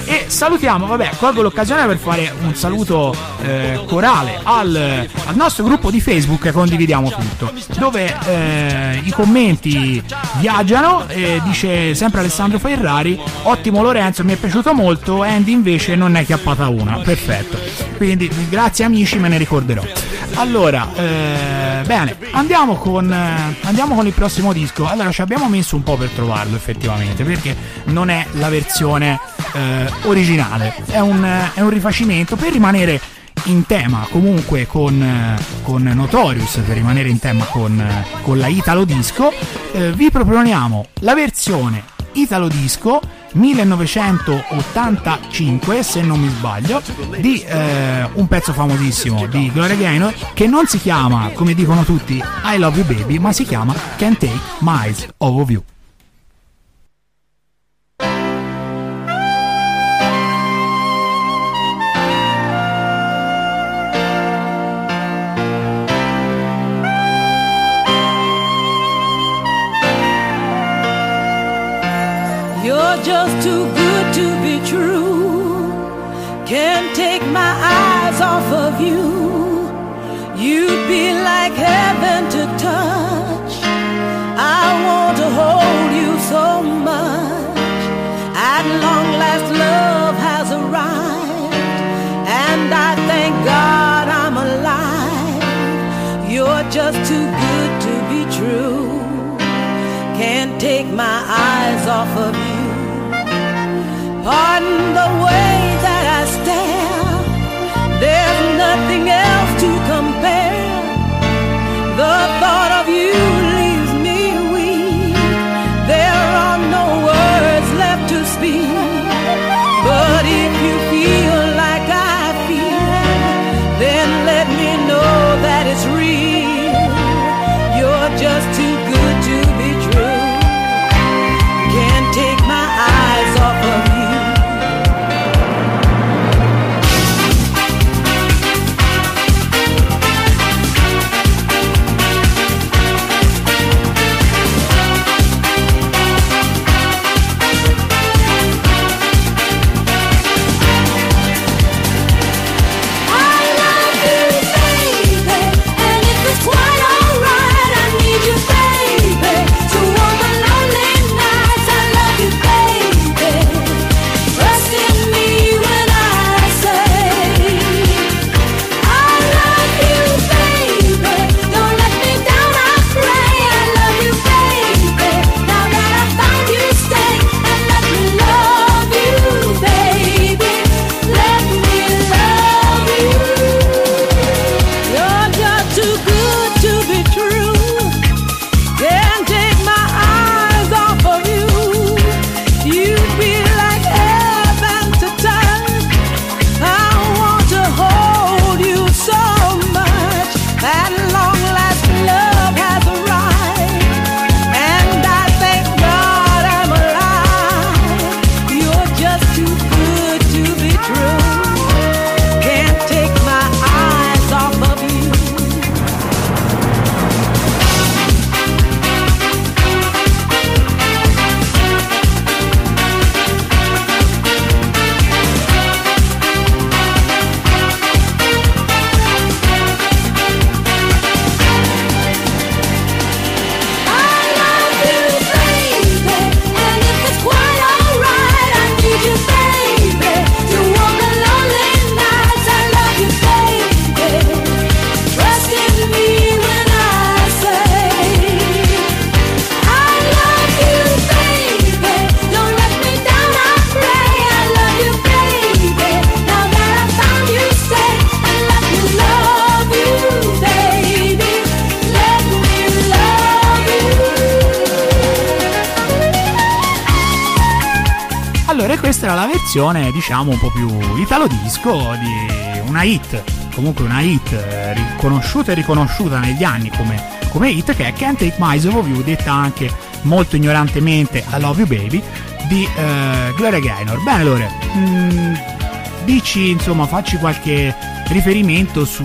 E salutiamo, vabbè, colgo l'occasione per fare un saluto eh, corale al, al, nostro gruppo di Facebook e condividiamo tutto, dove eh, i commenti viaggiano e dice sempre Alessandro Ferrari, ottimo Lorenzo, mi è piaciuto molto, Andy invece non è chiappata una. Perfetto. Quindi grazie amici, me ne ricorderò. Allora, eh, bene, andiamo con, eh, andiamo con il prossimo disco. Allora, ci abbiamo messo un po' per trovarlo effettivamente, perché non è la versione eh, originale, è un, è un rifacimento per rimanere in tema comunque con, con, Notorious per rimanere in tema con, con la Italo Disco. Eh, vi proponiamo la versione Italo Disco 1985 se non mi sbaglio di eh, un pezzo famosissimo di Gloria Gaynor che non si chiama come dicono tutti I Love You Baby ma si chiama Can't Take My Eyes Off You just too good to be true. Can't take my eyes off of you. You'd be like heaven to touch. I want to hold you so much. At long last, love has arrived, and I thank God I'm alive. You're just too good to be true. Can't take my eyes off of you. 盼 versione diciamo un po' più italo disco di una hit, comunque una hit eh, riconosciuta e riconosciuta negli anni come, come hit che è Can't Take My Eyes Off You, detta anche molto ignorantemente I Love You Baby di uh, Gloria Gaynor. Bene Lore, mm, dici insomma, facci qualche riferimento su,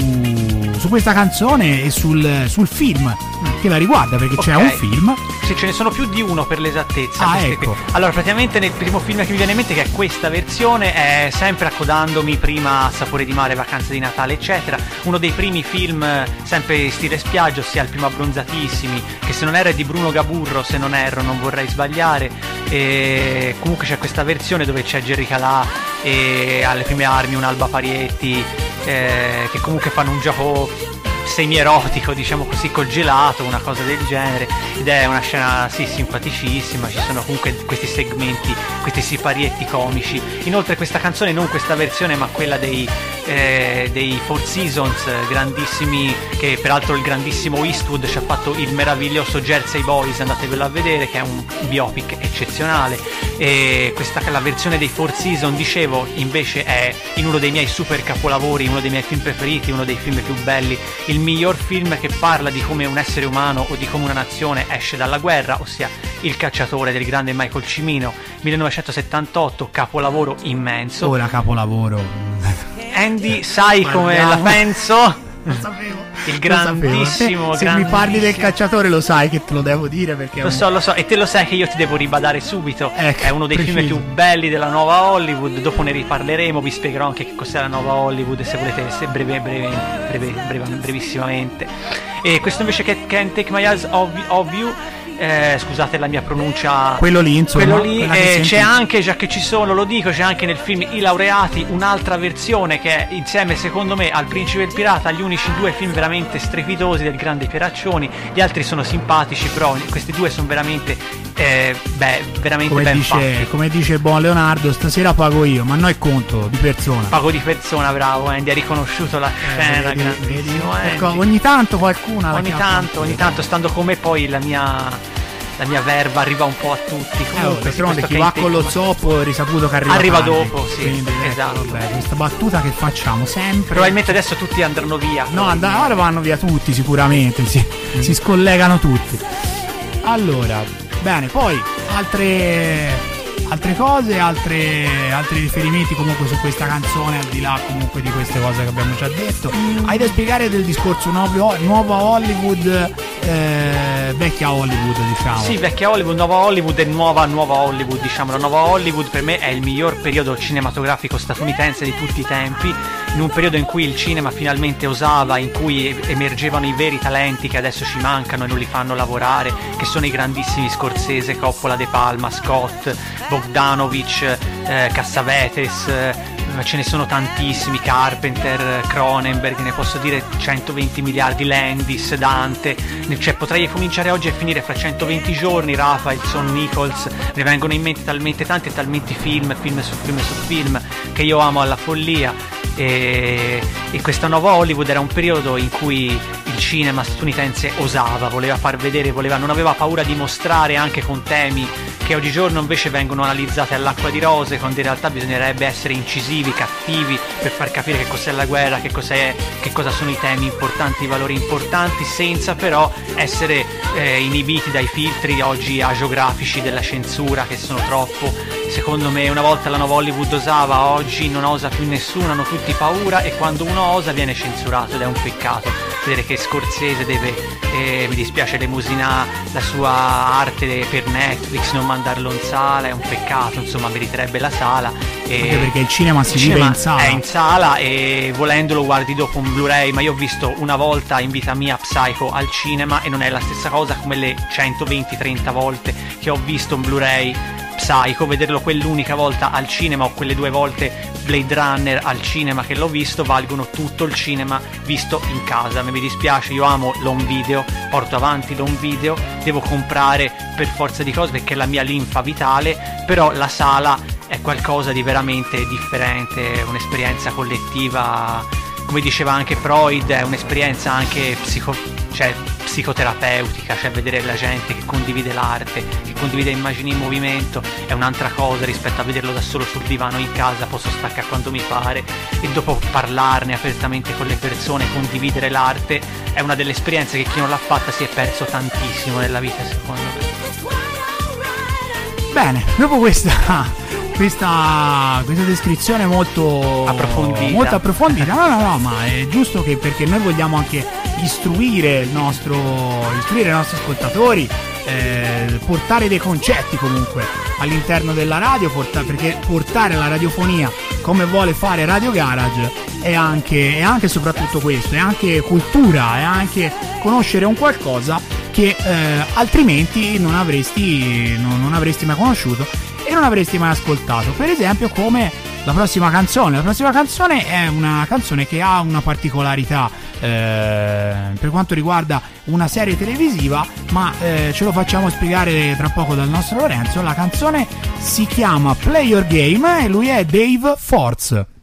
su questa canzone e sul, sul film che la riguarda perché okay. c'è un film sì, ce ne sono più di uno per l'esattezza. Ah, ecco. Allora, praticamente nel primo film che mi viene in mente, che è questa versione, è sempre accodandomi prima a Sapore di mare, Vacanze di Natale, eccetera. Uno dei primi film, sempre stile spiaggia, ossia il primo Abbronzatissimi, che se non era di Bruno Gaburro, se non erro, non vorrei sbagliare. E comunque c'è questa versione dove c'è Jerry Calà e alle prime armi un Alba Parietti, eh, che comunque fanno un gioco semi-erotico, diciamo così, col gelato, una cosa del genere. Ed è una scena, sì, simpaticissima. Ci sono comunque questi segmenti, questi siparietti comici. Inoltre, questa canzone, non questa versione, ma quella dei, eh, dei Four Seasons, grandissimi, che peraltro il grandissimo Eastwood ci ha fatto il meraviglioso Jersey Boys. Andatevelo a vedere, che è un biopic eccezionale. E questa la versione dei Four Seasons, dicevo, invece è in uno dei miei super capolavori, uno dei miei film preferiti, uno dei film più belli. Il miglior film che parla di come un essere umano o di come una nazione esce dalla guerra, ossia Il cacciatore del grande Michael Cimino, 1978, capolavoro immenso. Ora capolavoro. Andy, sai come la penso? Lo sapevo. Il grandissimo. Se, se mi parli del cacciatore lo sai che te lo devo dire perché. Lo so, lo so, e te lo sai che io ti devo ribadare subito. Ecco, è uno dei preciso. film più belli della nuova Hollywood. Dopo ne riparleremo, vi spiegherò anche che cos'è la nuova Hollywood se volete, se breve, breve, breve, brevissimamente. E questo invece che Can't Take My Eyes of, of You eh, scusate la mia pronuncia. Quello lì, insomma. Quello lì, eh, c'è anche, già che ci sono, lo dico, c'è anche nel film I Laureati un'altra versione che è insieme, secondo me, al Principe del Pirata, gli unici due film veramente strepitosi del grande Pieraccioni. Gli altri sono simpatici, però questi due sono veramente, eh, beh, veramente come ben dice, fatti. Come dice il buon Leonardo, stasera pago io, ma noi conto di persona. Pago di persona, bravo Andy, ha riconosciuto la Eh, scena, vedi, grandissimo vedi, Andy. ecco, ogni tanto qualcuna la Ogni tanto, ogni tanto, stando come poi la mia la mia verba arriva un po' a tutti. Eh, oh, Comunque, d'altronde questo chi va con lo zoppo è risaputo che arriva Arriva tardi. dopo, sì, Quindi, ecco, esatto. vabbè, questa battuta che facciamo sempre. Probabilmente adesso tutti andranno via. No, and- ora vanno via tutti sicuramente, si, Mm. si scollegano tutti. Allora, bene, poi altre, altre cose, altre- altri riferimenti comunque su questa canzone, al di là comunque di queste cose che abbiamo già detto. Hai da spiegare del discorso nuovo, nuova Hollywood, eh, vecchia Hollywood diciamo. Sì, vecchia Hollywood, nuova Hollywood e nuova nuova Hollywood, diciamo. La nuova Hollywood per me è il miglior periodo cinematografico statunitense di tutti i tempi, in un periodo in cui il cinema finalmente osava, in cui emergevano i veri talenti che adesso ci mancano e non li fanno lavorare, che sono i grandissimi Scorsese, Coppola, De Palma, Scott, Bogdanovich, eh, Cassavetes, eh, ce ne sono tantissimi, Carpenter, Cronenberg, ne posso dire 120 miliardi, Landis, Dante, cioè potrei cominciare oggi e finire fra 120 giorni, Raphaelson, Nichols, ne vengono in mente talmente tanti e talmente film, film su film su film, che io amo alla follia e, e questa nuova Hollywood era un periodo in cui il cinema statunitense osava, voleva far vedere, voleva, non aveva paura di mostrare anche con temi che oggigiorno invece vengono analizzate all'acqua di rose, quando in realtà bisognerebbe essere incisivi, cattivi, per far capire che cos'è la guerra, che, che cosa sono i temi importanti, i valori importanti, senza però essere eh, inibiti dai filtri oggi agiografici della censura che sono troppo. Secondo me una volta la nuova Hollywood osava, oggi non osa più nessuno, hanno tutti paura e quando uno osa viene censurato ed è un peccato. Vedere che Scorsese deve, eh, mi dispiace, lemusina la sua arte per Netflix, non mandarlo in sala, è un peccato, insomma meriterebbe la sala. E Anche perché il cinema si il vive cinema in sala. È in sala e volendolo guardi dopo un Blu-ray, ma io ho visto una volta in vita mia Psycho al cinema e non è la stessa cosa come le 120-30 volte che ho visto un Blu-ray Psycho, vederlo quell'unica volta al cinema o quelle due volte Blade Runner al cinema che l'ho visto valgono tutto il cinema visto in casa. Mi dispiace, io amo l'home video, porto avanti l'home video, devo comprare per forza di cose perché è la mia linfa vitale, però la sala è qualcosa di veramente differente, un'esperienza collettiva, come diceva anche Freud, è un'esperienza anche psico- cioè, psicoterapeutica, cioè vedere la gente che condivide l'arte, che condivide immagini in movimento, è un'altra cosa rispetto a vederlo da solo sul divano in casa, posso staccare quando mi pare e dopo parlarne apertamente con le persone, condividere l'arte, è una delle esperienze che chi non l'ha fatta si è perso tantissimo nella vita secondo me. Bene, dopo questa, questa, questa descrizione molto Approfondita. molto approfondita, no, no, no, ma è giusto che perché noi vogliamo anche istruire il nostro, istruire i nostri ascoltatori, eh, portare dei concetti comunque all'interno della radio, porta- perché portare la radiofonia come vuole fare Radio Garage è anche, è anche soprattutto questo, è anche cultura, è anche conoscere un qualcosa che eh, altrimenti non avresti, non, non avresti mai conosciuto non avresti mai ascoltato. Per esempio, come la prossima canzone. La prossima canzone è una canzone che ha una particolarità eh, per quanto riguarda una serie televisiva, ma eh, ce lo facciamo spiegare tra poco dal nostro Lorenzo. La canzone si chiama Play Your Game e lui è Dave Force.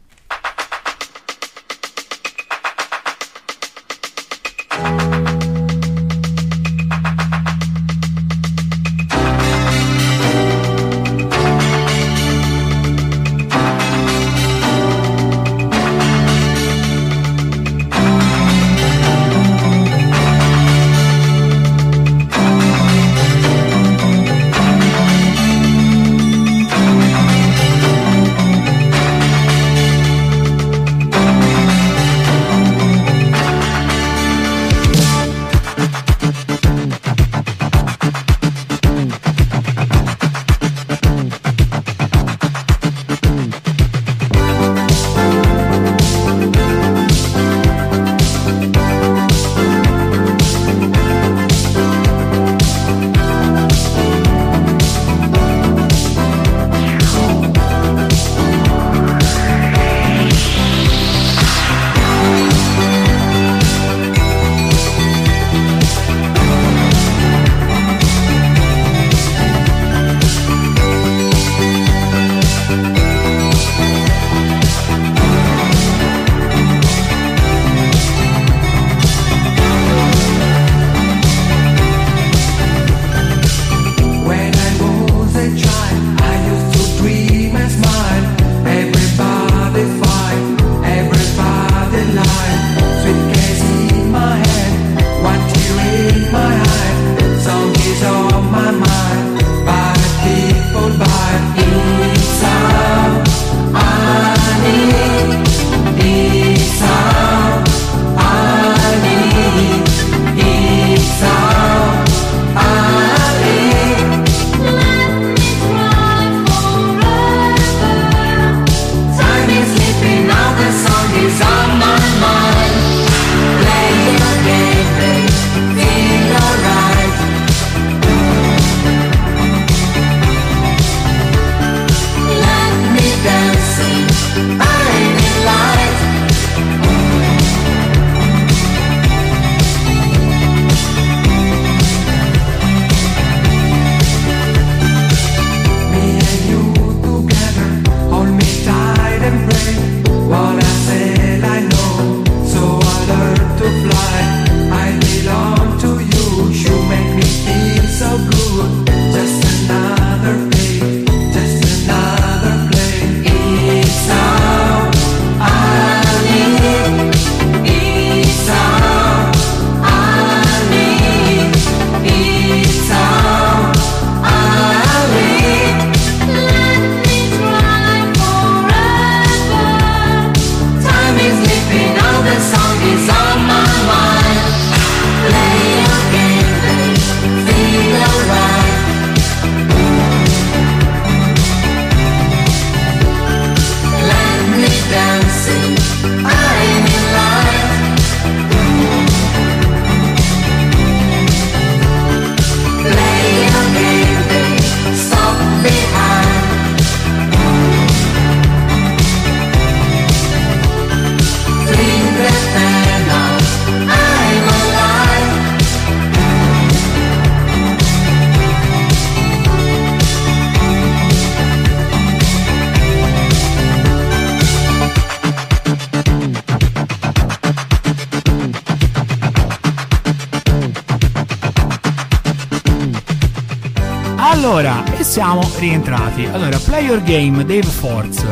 Siamo rientrati. Allora, Play Your Game, Dave Force.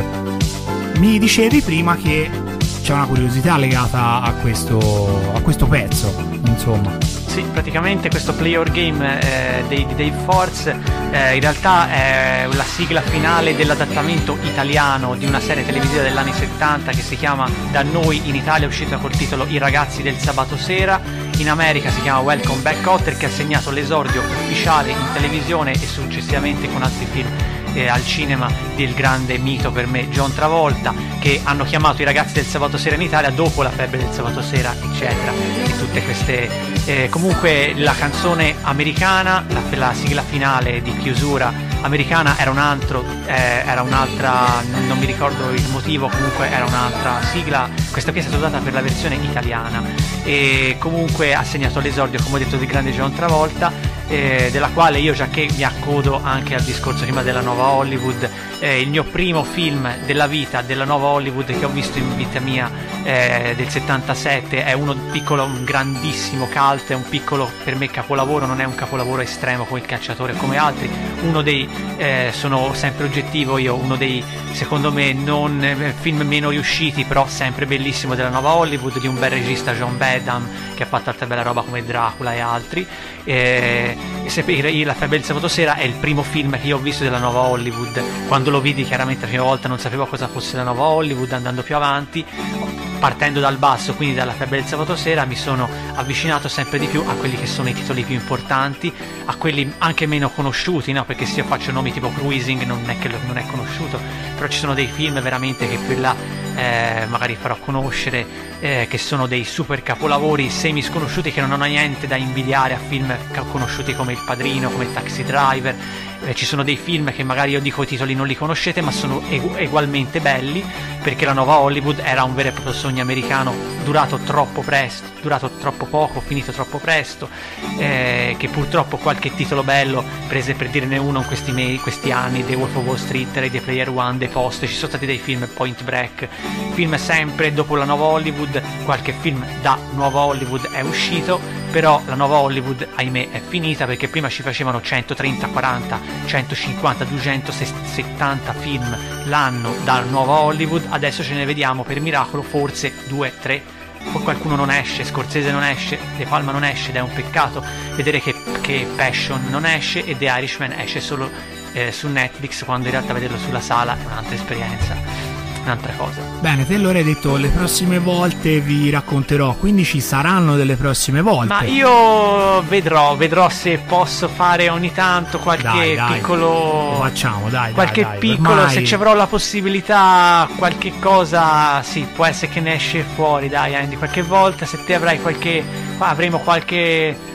Mi dicevi prima che c'è una curiosità legata a questo, a questo pezzo, insomma. Sì, praticamente questo Play Your Game eh, dei, Dave Force eh, in realtà è la sigla finale dell'adattamento italiano di una serie televisiva degli anni 70 che si chiama Da noi in Italia, uscita col titolo I ragazzi del sabato sera. In America si chiama Welcome Back Hotter che ha segnato l'esordio ufficiale in televisione e successivamente con altri film eh, al cinema del grande mito per me John Travolta che hanno chiamato i ragazzi del sabato sera in Italia dopo la febbre del sabato sera eccetera e tutte queste eh, comunque la canzone americana la, la sigla finale di chiusura americana era un altro, eh, era un'altra, non mi ricordo il motivo, comunque era un'altra sigla. Questa qui è stata usata per la versione italiana e comunque ha segnato l'esordio, come ho detto, di grande John Travolta, eh, della quale io già che mi accodo anche al discorso prima della nuova Hollywood, eh, il mio primo film della vita della nuova Hollywood che ho visto in vita mia eh, del 77 è uno piccolo, un grandissimo cult, è un piccolo per me capolavoro, non è un capolavoro estremo come il cacciatore come altri, uno dei, eh, sono sempre oggettivo io, uno dei secondo me non eh, film meno riusciti però sempre bellissimo della nuova Hollywood di un bel regista John Badham che ha fatto altra bella roba come Dracula e altri. Eh, e La febbre del sabato sera è il primo film che io ho visto della nuova Hollywood quando lo vidi chiaramente la prima volta non sapevo cosa fosse la nuova Hollywood andando più avanti partendo dal basso, quindi dalla febbre del sabato sera, mi sono avvicinato sempre di più a quelli che sono i titoli più importanti, a quelli anche meno conosciuti, no? perché se io faccio nomi tipo Cruising non è che non è conosciuto, però ci sono dei film veramente che più là eh, magari farò conoscere, eh, che sono dei super capolavori semi sconosciuti che non hanno niente da invidiare a film conosciuti come Il Padrino, come Taxi Driver eh, ci sono dei film che magari io dico i titoli non li conoscete ma sono egu- ugualmente belli perché la nuova Hollywood era un vero e proprio sogno americano durato troppo presto, durato troppo poco, finito troppo presto, eh, che purtroppo qualche titolo bello, prese per dirne uno in questi, me- questi anni, The Wolf of Wall Street, Ready Player One, The Post, ci sono stati dei film, Point Break, film sempre dopo la nuova Hollywood, qualche film da nuova Hollywood è uscito, però la nuova Hollywood ahimè è finita perché prima ci facevano 130, 40, 150, 270 film l'anno da nuova Hollywood, adesso ce ne vediamo per miracolo forse 2, 3 poi qualcuno non esce, Scorsese non esce, De Palma non esce ed è un peccato vedere che, che Passion non esce e The Irishman esce solo eh, su Netflix quando in realtà vederlo sulla sala è un'altra esperienza un'altra cosa. Bene, te hai detto le prossime volte vi racconterò, quindi ci saranno delle prossime volte. Ma io vedrò, vedrò se posso fare ogni tanto qualche dai, dai, piccolo. Lo facciamo, dai. Qualche dai, piccolo, ormai... se ci avrò la possibilità, qualche cosa, sì, può essere che ne esce fuori, dai, Andy. Qualche volta, se te avrai qualche. avremo qualche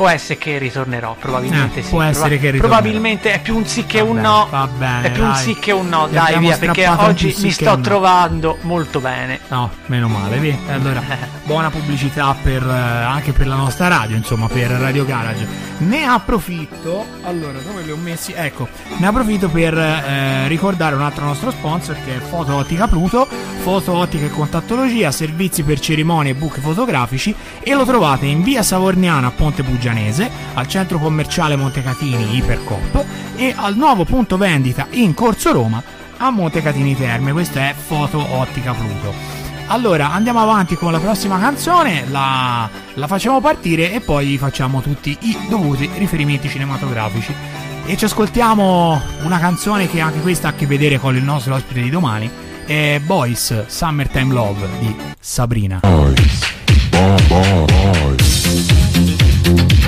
può essere che ritornerò, probabilmente eh, sì. Può essere che ritornerò. Probabilmente è più un sì che va un bene, no. Va bene. È più dai. un sì che un no, Gli dai via, perché oggi sì mi sto trovando no. molto bene. No, meno male, via. Allora, buona pubblicità per, eh, anche per la nostra radio, insomma, per Radio Garage. Ne approfitto, allora, dove li ho messi? Ecco, ne approfitto per eh, ricordare un altro nostro sponsor che è Foto Ottica Pluto, Foto Ottica e Contattologia, servizi per cerimonie e book fotografici e lo trovate in via Savorniana a Ponte Pugiano Piacenese, al centro commerciale Montecatini Ipercop e al nuovo punto vendita in Corso Roma a Montecatini Terme. Questa è Foto Ottica Pluto. Allora andiamo avanti con la prossima canzone, la, la facciamo partire e poi facciamo tutti i dovuti riferimenti cinematografici. E ci ascoltiamo una canzone che anche questa ha a che vedere con il nostro ospite di domani, è Boys Summertime Love di Sabrina. Boys. Boys. In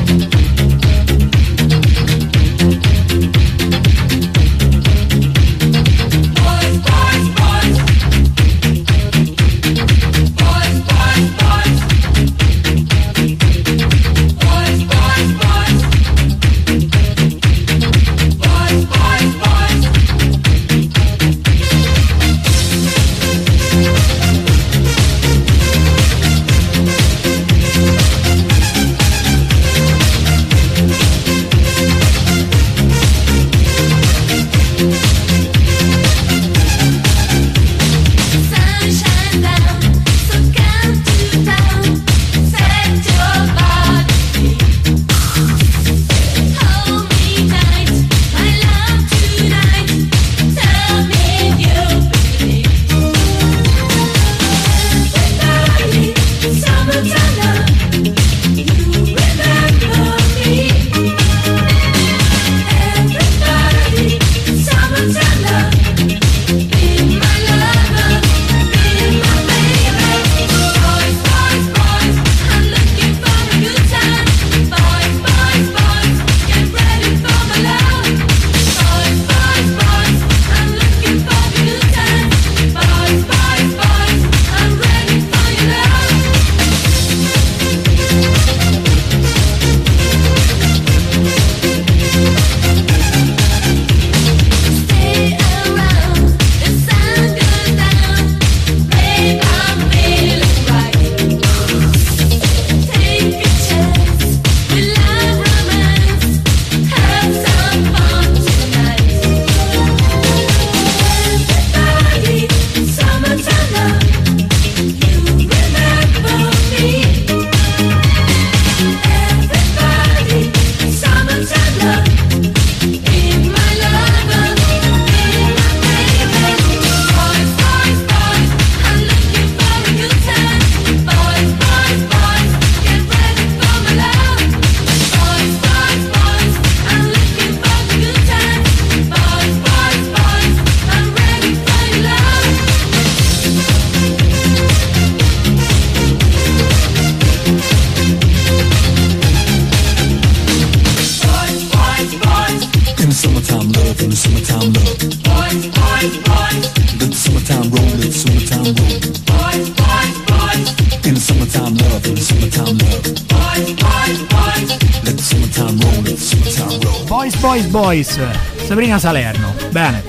Boys. Sabrina Salerno. Bene.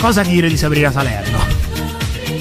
Cosa dire di Sabrina Salerno?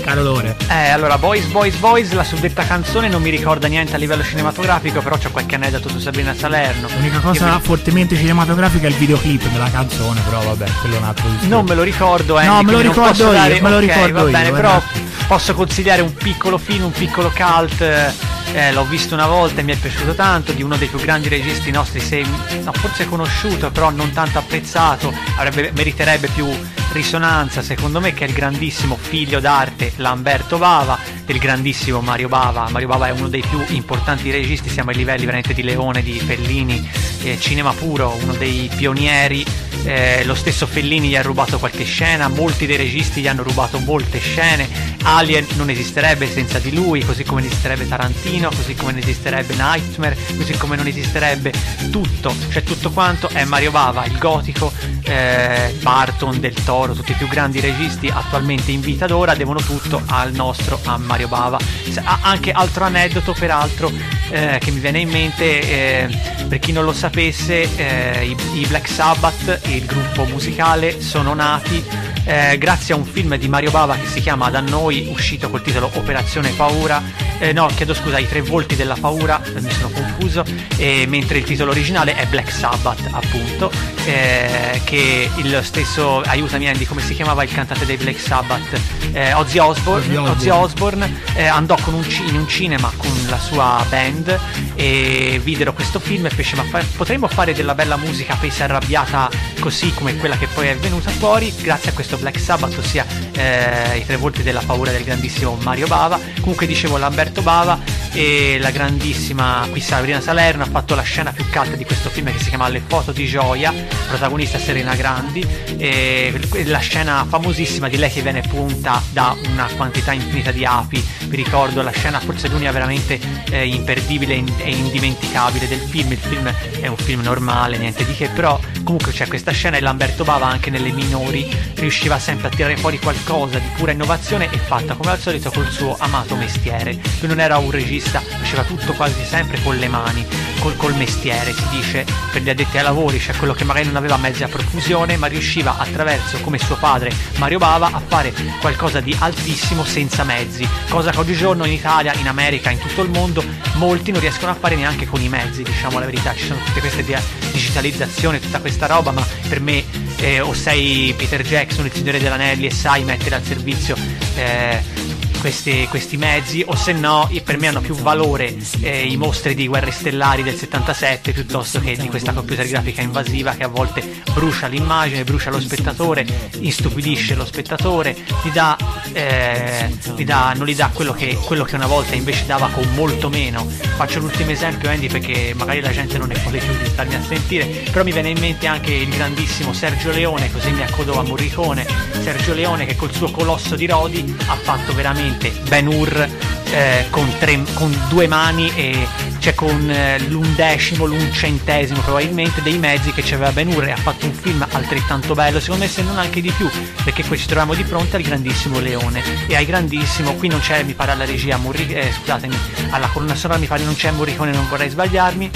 Caro Lore. Eh, allora, Boys, Boys, Boys, la suddetta canzone non mi ricorda niente a livello cinematografico, però c'ho qualche aneddoto su Sabrina Salerno. L'unica cosa mi... fortemente cinematografica è il videoclip della canzone, però vabbè, quello è un altro discorso. Non me lo ricordo, eh. No, me lo ricordo io, dare... me lo okay, ricordo va bene, io, però posso consigliare un piccolo film, un piccolo cult. Eh, l'ho visto una volta e mi è piaciuto tanto, di uno dei più grandi registi nostri, se, no, forse conosciuto, però non tanto apprezzato, avrebbe, meriterebbe più risonanza secondo me che è il grandissimo figlio d'arte Lamberto Bava del grandissimo Mario Bava. Mario Bava è uno dei più importanti registi siamo ai livelli veramente di Leone di Fellini eh, cinema puro uno dei pionieri. Eh, lo stesso Fellini gli ha rubato qualche scena molti dei registi gli hanno rubato molte scene Alien non esisterebbe senza di lui così come non esisterebbe Tarantino così come non esisterebbe Nightmare così come non esisterebbe tutto cioè tutto quanto è Mario Bava il gotico eh, Barton del Toro tutti i più grandi registi attualmente in vita d'ora, devono tutto al nostro a Mario Bava. Ha anche altro aneddoto, peraltro, eh, che mi viene in mente, eh, per chi non lo sapesse, eh, i, i Black Sabbath, il gruppo musicale, sono nati eh, grazie a un film di Mario Bava che si chiama Da noi, uscito col titolo Operazione Paura, eh, no, chiedo scusa, I tre volti della paura, mi sono confuso, eh, mentre il titolo originale è Black Sabbath, appunto, eh, che il stesso, aiutami Andy, come si chiamava il cantante dei Black Sabbath? Eh, Ozzy Osbourne, Ozzy Osbourne eh, andò un in un cinema con la sua band e videro questo film e fece ma fa- potremmo fare della bella musica pesa arrabbiata così come quella che poi è venuta fuori grazie a questo questo Black Sabbath, ossia eh, i tre volti della paura del grandissimo Mario Bava. Comunque dicevo Lamberto Bava e la grandissima qui Sabrina Salerno ha fatto la scena più calda di questo film che si chiama Le foto di gioia, protagonista Serena Grandi, e la scena famosissima di lei che viene punta da una quantità infinita di api, vi ricordo la scena forse l'unica veramente eh, imperdibile e indimenticabile del film, il film è un film normale, niente di che, però comunque c'è questa scena e Lamberto Bava anche nelle minori riusciva sempre a tirare fuori qualcosa di pura innovazione e fatta come al solito col suo amato mestiere, lui non era un regista regista faceva tutto quasi sempre con le mani, col, col mestiere, si dice per gli addetti ai lavori, cioè quello che magari non aveva mezzi a profusione, ma riusciva attraverso, come suo padre Mario Bava, a fare qualcosa di altissimo senza mezzi, cosa che oggigiorno in Italia, in America, in tutto il mondo, molti non riescono a fare neanche con i mezzi, diciamo la verità, ci sono tutte queste di- digitalizzazioni, tutta questa roba, ma per me eh, o sei Peter Jackson, il Signore dell'Anelli e sai mettere al servizio eh, questi, questi mezzi o se no per me hanno più valore eh, i mostri di Guerre Stellari del 77 piuttosto che di questa computer grafica invasiva che a volte brucia l'immagine, brucia lo spettatore, istupidisce lo spettatore, gli dà, eh, gli dà, non gli dà quello che, quello che, una volta invece dava con molto meno. Faccio l'ultimo esempio Andy perché magari la gente non ne vuole più di starmi a sentire, però mi viene in mente anche il grandissimo Sergio Leone, così mi accodo a Morricone, Sergio Leone che col suo colosso di Rodi ha fatto veramente veramente Ben Hur eh, con, tre, con, due mani e cioè con eh, l'undecimo, l'uncentesimo probabilmente dei mezzi che c'aveva Ben Hur e ha fatto un film altrettanto bello, secondo me se non anche di più, perché qui ci troviamo di fronte al grandissimo Leone e al grandissimo, qui non c'è mi pare alla regia, Murri, eh, scusatemi, alla colonna sonora mi pare non c'è Morricone, non vorrei sbagliarmi,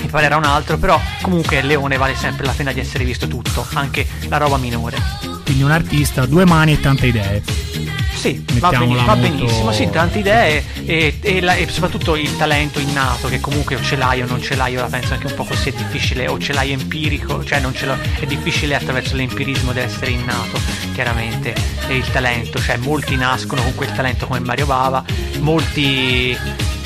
mi pare era un altro, però comunque Leone vale sempre la pena di essere visto tutto, anche la roba minore. Quindi un artista, due mani e tante idee. Sì, va, ben, va benissimo, sì, tante idee e, e, la, e, soprattutto il talento innato che comunque o ce l'hai o non ce l'hai, io la penso anche un po' così, è difficile, o ce l'hai empirico, cioè non ce l'ho, è difficile attraverso l'empirismo di essere innato, chiaramente, e il talento, cioè molti nascono con quel talento come Mario Bava, molti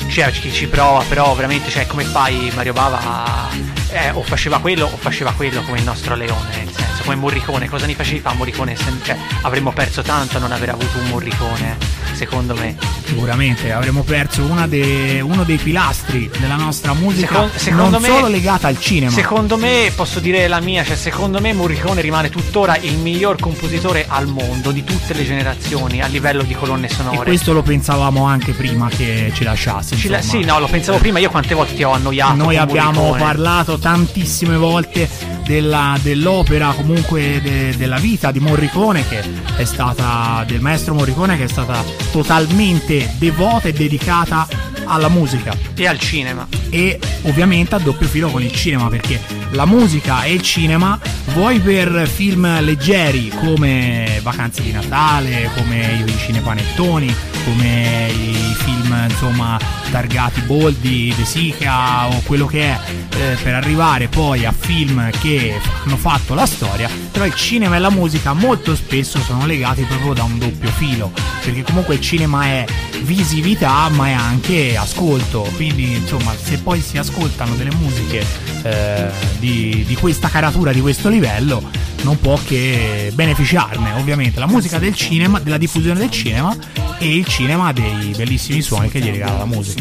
cioè, chi ci prova, però veramente, cioè, come fai Mario Bava? Eh, o faceva quello o faceva quello come il nostro Leone, nel senso, come Morricone, cosa ne facevi fa Morricone? Cioè, avremmo perso tanto a non aver avuto un Morricone secondo me. Sicuramente avremmo perso de, uno dei pilastri della nostra musica, Second, secondo non me, solo legata al cinema. Secondo me, posso dire la mia, cioè secondo me Morricone rimane tuttora il miglior compositore al mondo di tutte le generazioni a livello di colonne sonore. E questo lo pensavamo anche prima che ci lasciasse. Ci la, sì, no, lo pensavo prima, io quante volte ti ho annoiato. Noi abbiamo Morricone. parlato tantissime volte della, dell'opera comunque comunque de, della vita di Morricone che è stata del maestro Morricone che è stata totalmente devota e dedicata alla musica. E al cinema. E ovviamente a doppio filo con il cinema perché la musica e il cinema vuoi per film leggeri come Vacanze di Natale come i cinepanettoni come i film insomma targati Boldi, De Sica o quello che è eh, per arrivare poi a film che hanno fatto la storia però il cinema e la musica molto spesso sono legati proprio da un doppio filo perché comunque il cinema è visività ma è anche ascolto. Quindi insomma se poi si ascoltano delle musiche eh, di, di questa caratura di questo livello non può che beneficiarne ovviamente. La musica del cinema della diffusione del cinema e il cinema dei bellissimi suoni che gli regala la musica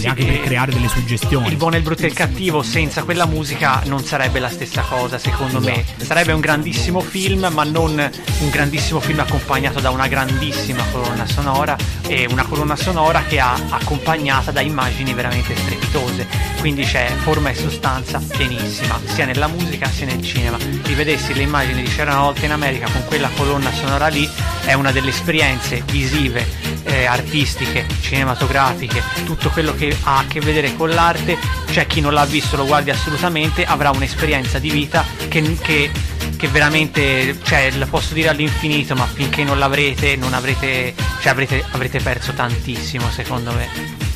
quindi anche per creare delle suggestioni. Il buono, il brutto e il cattivo senza quella musica non sarebbe la stessa cosa secondo esatto. me sarebbe un grandissimo film ma non un grandissimo film accompagnato da una grandissima colonna sonora e una colonna sonora che ha accompagnata da immagini veramente strepitose. Quindi c'è forma e sostanza pienissima sia nella musica sia nel cinema. Rivedessi le immagini di C'era una volta in America con quella colonna sonora lì è una delle esperienze visive eh, artistiche cinematografiche tutto quello che ha a che vedere con l'arte c'è chi non l'ha visto lo guardi assolutamente avrà un'esperienza di vita che, che che veramente, cioè, la posso dire all'infinito, ma finché non l'avrete, non avrete, cioè, avrete, avrete perso tantissimo, secondo me.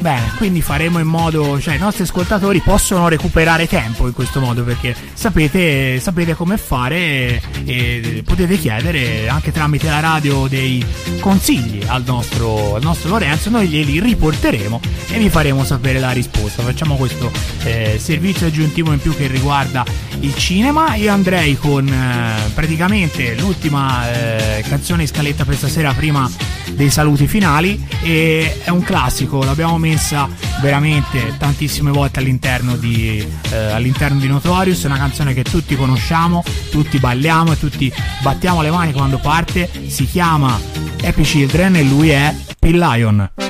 Bene, quindi faremo in modo, cioè i nostri ascoltatori possono recuperare tempo in questo modo perché sapete, sapete come fare e, e, potete chiedere anche tramite la radio dei consigli al nostro, al nostro Lorenzo, noi glieli riporteremo e vi faremo sapere la risposta. Facciamo questo eh, servizio aggiuntivo in più che riguarda il cinema. Io andrei con eh, praticamente l'ultima eh, canzone in scaletta per stasera prima dei saluti finali e è un classico, l'abbiamo messa veramente tantissime volte all'interno di, eh, all'interno di Notorious, è una canzone che tutti conosciamo, tutti balliamo e tutti battiamo le mani quando parte, si chiama Happy Children e lui è Pill Lion.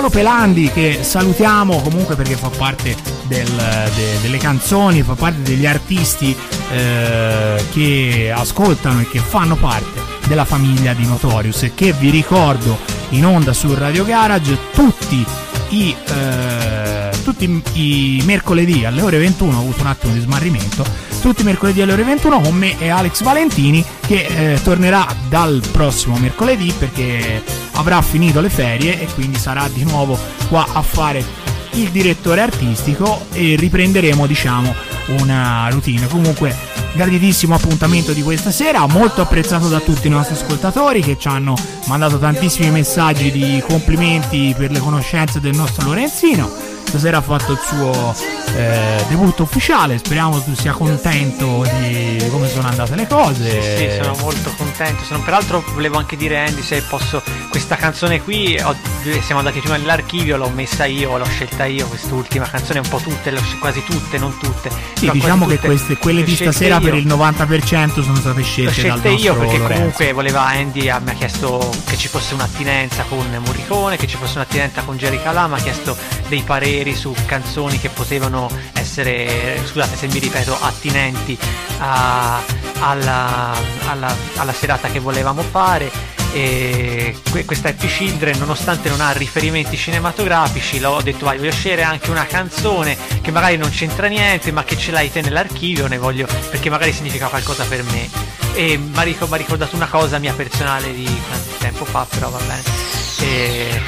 Paolo Pelandi che salutiamo comunque perché fa parte del, de, delle canzoni, fa parte degli artisti eh, che ascoltano e che fanno parte della famiglia di Notorious. E che vi ricordo in onda su Radio Garage tutti i, eh, tutti i mercoledì alle ore 21 ho avuto un attimo di smarrimento tutti i mercoledì alle ore 21 con me e Alex Valentini che eh, tornerà dal prossimo mercoledì perché avrà finito le ferie e quindi sarà di nuovo qua a fare il direttore artistico e riprenderemo diciamo una routine. Comunque graditissimo appuntamento di questa sera molto apprezzato da tutti i nostri ascoltatori che ci hanno mandato tantissimi messaggi di complimenti per le conoscenze del nostro Lorenzino stasera ha fatto il suo eh, debutto ufficiale. Speriamo tu sia contento di come sono andate le cose. Sì, sì, sono molto contento. Sono, peraltro volevo anche dire Andy se posso questa canzone qui ho, siamo andati prima nell'archivio, l'ho messa io, l'ho scelta io quest'ultima canzone, un po' tutte, quasi tutte, non tutte. Sì, diciamo che queste, quelle di stasera io. per il 90% sono state scelte, scelte dal io perché Lorenzo. comunque voleva Andy mi ha chiesto che ci fosse un'attinenza con Morricone, che ci fosse un'attinenza con Jerry Calà, mi ha chiesto dei pareri su canzoni che potevano essere, scusate se mi ripeto, attinenti a, alla, alla, alla serata che volevamo fare. E questa Happy Children nonostante non ha riferimenti cinematografici l'ho detto vai voglio scegliere anche una canzone che magari non c'entra niente ma che ce l'hai te nell'archivio ne voglio perché magari significa qualcosa per me. E mi ha ricordato una cosa mia personale di tempo fa però va bene e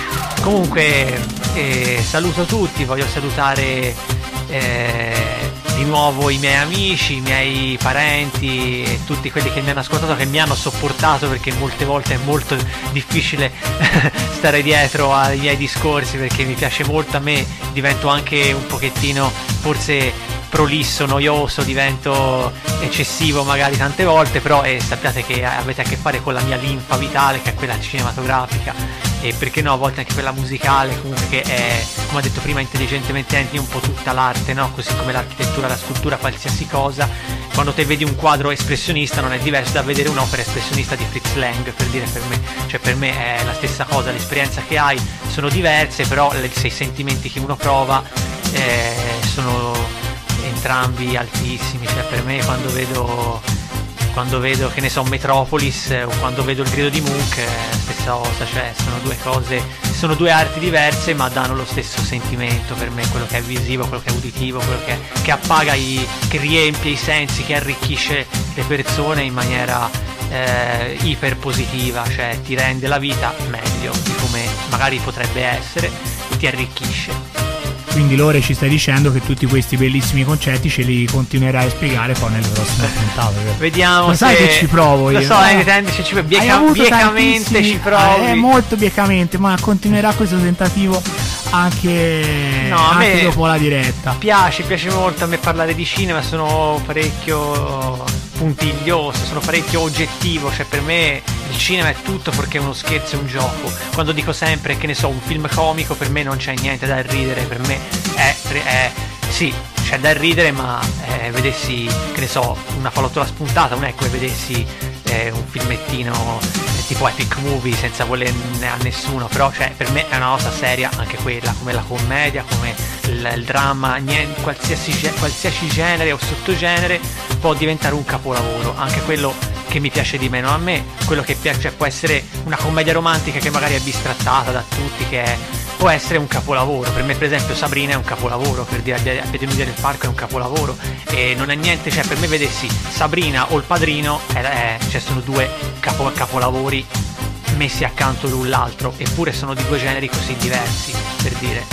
comunque eh, saluto tutti voglio salutare eh, di nuovo i miei amici, i miei parenti e tutti quelli che mi hanno ascoltato, che mi hanno sopportato perché molte volte è molto difficile stare dietro ai miei discorsi perché mi piace molto, a me divento anche un pochettino forse prolisso, noioso, divento eccessivo magari tante volte, però eh, sappiate che avete a che fare con la mia linfa vitale che è quella cinematografica e perché no a volte anche quella musicale comunque che è come ha detto prima intelligentemente enti un po' tutta l'arte no? Così come l'architettura la scultura qualsiasi cosa. Quando te vedi un quadro espressionista non è diverso da vedere un'opera espressionista di Fritz Lang per dire per me cioè per me è la stessa cosa l'esperienza che hai sono diverse però i sentimenti che uno prova eh, sono entrambi altissimi cioè per me quando vedo quando vedo che ne so Metropolis o quando vedo il grido di Mook è la stessa cosa, cioè sono due cose, sono due arti diverse ma danno lo stesso sentimento per me, quello che è visivo, quello che è uditivo, quello che, che appaga, i, che riempie i sensi, che arricchisce le persone in maniera eh, iper positiva, cioè ti rende la vita meglio di come magari potrebbe essere ti arricchisce. Quindi Lore ci stai dicendo che tutti questi bellissimi concetti ce li continuerai a spiegare poi nelle prossime puntate. Vediamo se... sai che ci provo io. Lo so, eh, tendici, ci... Bieca... biecamente ci provi. Eh, molto biecamente, ma continuerà questo tentativo anche, no, anche dopo la diretta. Piace, piace molto a me parlare di cinema, sono parecchio puntiglioso, sono parecchio oggettivo, cioè per me il cinema è tutto perché è uno scherzo, è un gioco. Quando dico sempre che ne so, un film comico per me non c'è niente da ridere, per me è, è sì, c'è da ridere, ma eh, vedessi, che ne so, una falottola spuntata, non è come vedessi eh, un filmettino tipo epic movie senza voler a nessuno, però cioè, per me è una cosa seria anche quella, come la commedia, come il, il dramma, niente, qualsiasi, qualsiasi genere o sottogenere può diventare un capolavoro, anche quello che mi piace di meno a me, quello che piace cioè, può essere una commedia romantica che magari è bistrattata da tutti, che è, può essere un capolavoro. Per me, per esempio, Sabrina è un capolavoro, per dire a Piedinudia del Parco è un capolavoro. E non è niente, cioè per me vedessi Sabrina o il padrino, è, è, cioè sono due capo, capolavori messi accanto l'un l'altro, eppure sono di due generi così diversi, per dire.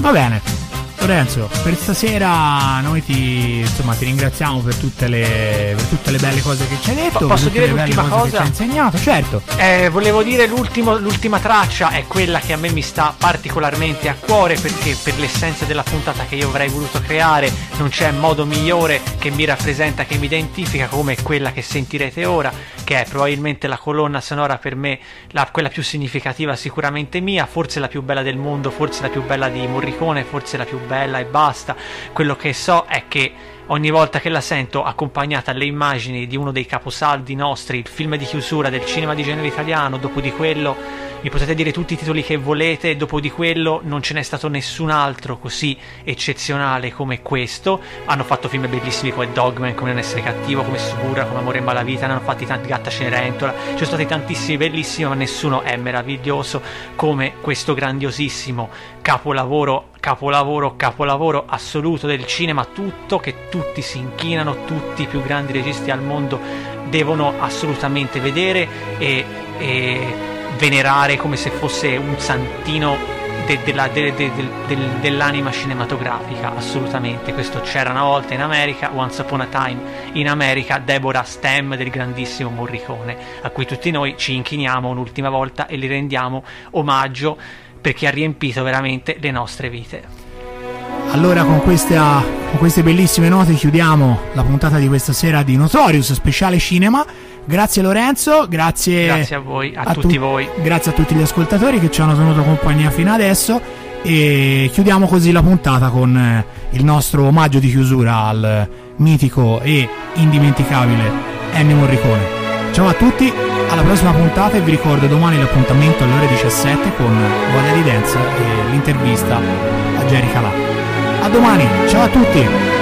Va bene. Lorenzo, per stasera noi ti, insomma, ti ringraziamo per tutte, le, per tutte, le, belle cose che ci hai detto. Posso dire l'ultima cosa? Che ci hai insegnato, certo. Eh, volevo dire l'ultima traccia è quella che a me mi sta particolarmente a cuore perché per l'essenza della puntata che io avrei voluto creare non c'è modo migliore che mi rappresenta, che mi identifica come quella che sentirete ora, che è probabilmente la colonna sonora per me, la, quella più significativa sicuramente mia, forse la più bella del mondo, forse la più bella di Morricone, forse la più bella bella e basta. Quello che so è che ogni volta che la sento accompagnata alle immagini di uno dei caposaldi nostri, il film di chiusura del cinema di genere italiano, dopo di quello mi potete dire tutti i titoli che volete, dopo di quello non ce n'è stato nessun altro così eccezionale come questo. Hanno fatto film bellissimi come Dogman, come Non essere cattivo, come Suburra, come Amore in malavita, ne hanno fatti tanti Gatta Cenerentola, ci sono stati tantissimi bellissimi, ma nessuno è meraviglioso come questo grandiosissimo capolavoro, capolavoro, capolavoro assoluto del cinema, tutto che tutti si inchinano, tutti i più grandi registi al mondo devono assolutamente vedere e, e venerare come se fosse un santino de, de la, de, dell'anima cinematografica, assolutamente. Questo c'era una volta in America, Once Upon a Time in America, Deborah Stem del grandissimo Morricone, a cui tutti noi ci inchiniamo un'ultima volta e gli rendiamo omaggio perché ha riempito veramente le nostre vite. Allora con, questa, con queste bellissime note chiudiamo la puntata di questa sera di Notorious Speciale Cinema. Grazie Lorenzo, grazie, grazie a voi, a, a tutti tu- voi. Grazie a tutti gli ascoltatori che ci hanno tenuto compagnia fino adesso e chiudiamo così la puntata con eh, il nostro omaggio di chiusura al mitico e indimenticabile Ennio Morricone. Ciao a tutti, alla prossima puntata e vi ricordo domani l'appuntamento alle ore 17 con Voglia di Dance e l'intervista a Jerry Calà. A domani, ciao a tutti!